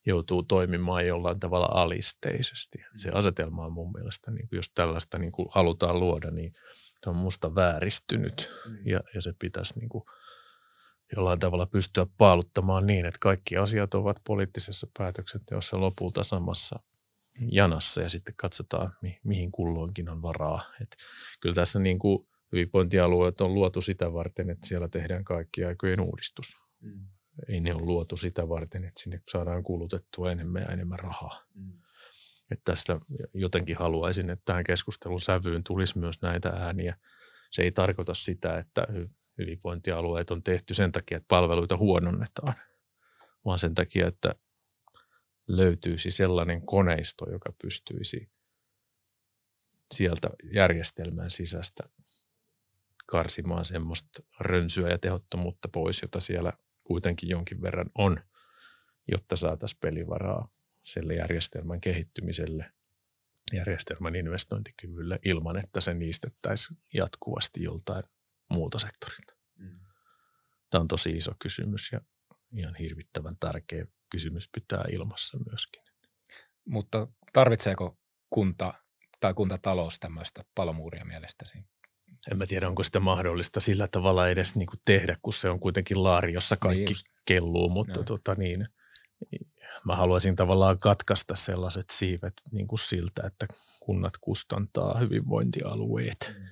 joutuu toimimaan jollain tavalla alisteisesti. Se mm. asetelma on mun mielestä, niin jos tällaista niin kuin halutaan luoda, niin se on musta vääristynyt mm. ja, ja se pitäisi niin kuin jollain tavalla pystyä paaluttamaan niin, että kaikki asiat ovat poliittisessa päätöksenteossa lopulta samassa janassa ja sitten katsotaan, mi- mihin kulloinkin on varaa. Et kyllä tässä niin kuin hyvinvointialueet on luotu sitä varten, että siellä tehdään kaikki aikojen uudistus. Mm. Ei ne ole luotu sitä varten, että sinne saadaan kulutettua enemmän ja enemmän rahaa. Mm. Että tästä jotenkin haluaisin, että tähän keskustelun sävyyn tulisi myös näitä ääniä. Se ei tarkoita sitä, että hyvinvointialueet on tehty sen takia, että palveluita huononnetaan, vaan sen takia, että löytyisi sellainen koneisto, joka pystyisi sieltä järjestelmän sisästä karsimaan semmoista rönsyä ja tehottomuutta pois, jota siellä kuitenkin jonkin verran on, jotta saataisiin pelivaraa sille järjestelmän kehittymiselle, järjestelmän investointikyvylle ilman, että se niistettäisiin jatkuvasti joltain muulta sektorilta. Mm. Tämä on tosi iso kysymys ja ihan hirvittävän tärkeä kysymys pitää ilmassa myöskin. Mutta tarvitseeko kunta tai kuntatalous tämmöistä palomuuria mielestäsi? En mä tiedä, onko sitä mahdollista sillä tavalla edes niin kuin tehdä, kun se on kuitenkin laari, jossa kaikki niin kelluu, mutta no. tota niin, mä haluaisin tavallaan katkaista sellaiset siivet niin kuin siltä, että kunnat kustantaa hyvinvointialueet. Mm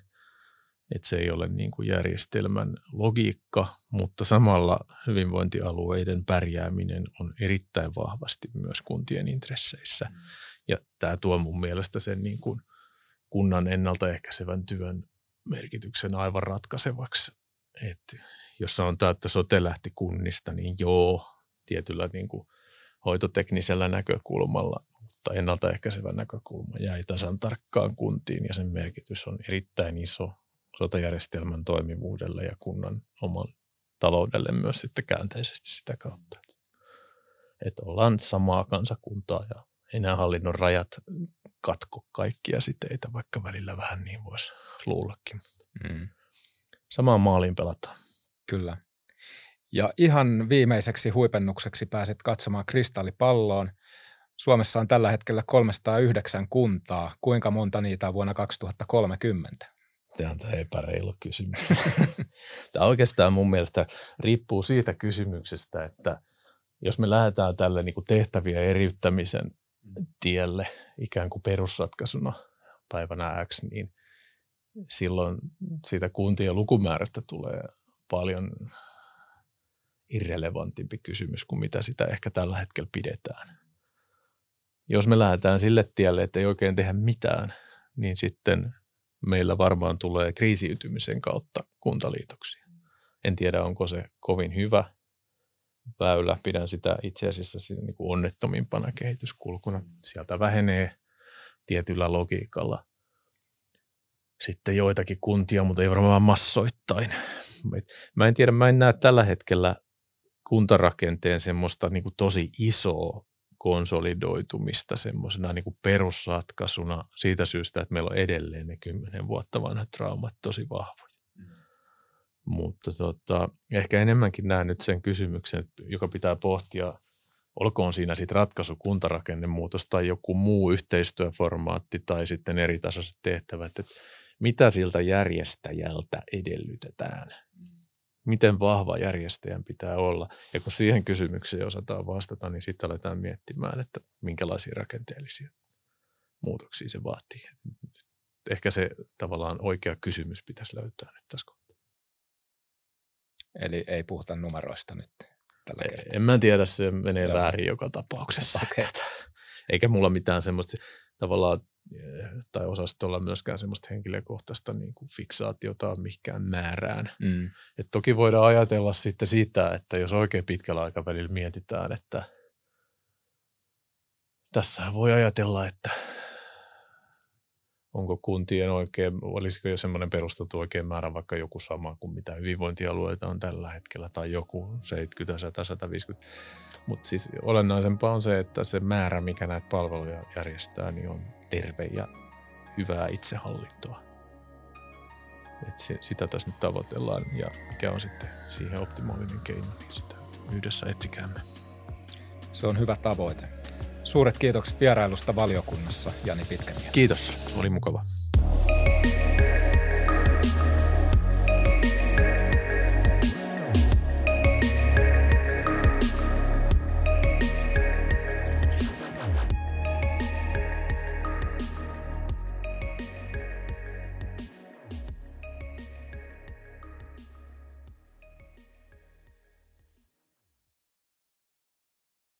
että se ei ole niin kuin järjestelmän logiikka, mutta samalla hyvinvointialueiden pärjääminen on erittäin vahvasti myös kuntien intresseissä. Mm. Ja tämä tuo mun mielestä sen niin kuin kunnan ennaltaehkäisevän työn merkityksen aivan ratkaisevaksi. Et jos sanotaan, että sote lähti kunnista, niin joo, tietyllä niin kuin hoitoteknisellä näkökulmalla, mutta ennaltaehkäisevä näkökulma jäi tasan tarkkaan kuntiin ja sen merkitys on erittäin iso sotajärjestelmän toimivuudelle ja kunnan oman taloudelle myös sitten käänteisesti sitä kautta. Että ollaan samaa kansakuntaa ja enää hallinnon rajat katko kaikkia siteitä, vaikka välillä vähän niin voisi luullakin. Mm. Samaan maaliin pelataan. Kyllä. Ja ihan viimeiseksi huipennukseksi pääset katsomaan kristallipalloon. Suomessa on tällä hetkellä 309 kuntaa. Kuinka monta niitä on vuonna 2030? Tämä on tämä epäreilu kysymys. tämä oikeastaan mun mielestä riippuu siitä kysymyksestä, että jos me lähdetään tälle niin tehtäviä eriyttämisen tielle ikään kuin perusratkaisuna päivänä X, niin silloin siitä kuntien lukumäärästä tulee paljon irrelevantimpi kysymys kuin mitä sitä ehkä tällä hetkellä pidetään. Jos me lähdetään sille tielle, että ei oikein tehdä mitään, niin sitten meillä varmaan tulee kriisiytymisen kautta kuntaliitoksia. En tiedä, onko se kovin hyvä väylä. Pidän sitä itse asiassa niin kuin onnettomimpana kehityskulkuna. Sieltä vähenee tietyllä logiikalla sitten joitakin kuntia, mutta ei varmaan massoittain. Mä en tiedä, mä en näe tällä hetkellä kuntarakenteen semmoista niin kuin tosi isoa konsolidoitumista semmoisena niin perusratkaisuna siitä syystä, että meillä on edelleen ne kymmenen vuotta vanhat traumat tosi vahvoja. Mm. Mutta tota, ehkä enemmänkin näen nyt sen kysymyksen, joka pitää pohtia, olkoon siinä sitten ratkaisu kuntarakennemuutos tai joku muu yhteistyöformaatti tai sitten eri tasoiset tehtävät, että mitä siltä järjestäjältä edellytetään. Miten vahva järjestäjän pitää olla. Ja kun siihen kysymykseen osataan vastata, niin sitten aletaan miettimään, että minkälaisia rakenteellisia muutoksia se vaatii. Ehkä se tavallaan oikea kysymys pitäisi löytää nyt tässä kohtaa. Eli ei puhuta numeroista nyt tällä kertaa. En mä tiedä, se menee Joo. väärin joka tapauksessa. Okay. Eikä mulla mitään semmoista tavallaan tai osaisi olla myöskään semmoista henkilökohtaista niin kuin fiksaatiota mihinkään määrään. Mm. Et toki voidaan ajatella sitten siitä, että jos oikein pitkällä aikavälillä mietitään, että tässä voi ajatella, että onko kuntien oikein, olisiko jo semmoinen perusteltu oikein määrä vaikka joku sama kuin mitä hyvinvointialueita on tällä hetkellä tai joku 70, 100, 150. Mutta siis olennaisempaa on se, että se määrä, mikä näitä palveluja järjestää, niin on terve ja hyvää itsehallintoa. Et se, sitä tässä nyt tavoitellaan ja mikä on sitten siihen optimaalinen keino, niin sitä yhdessä etsikäämme. Se on hyvä tavoite. Suuret kiitokset vierailusta valiokunnassa, Jani Pitkämies. Kiitos, oli mukava.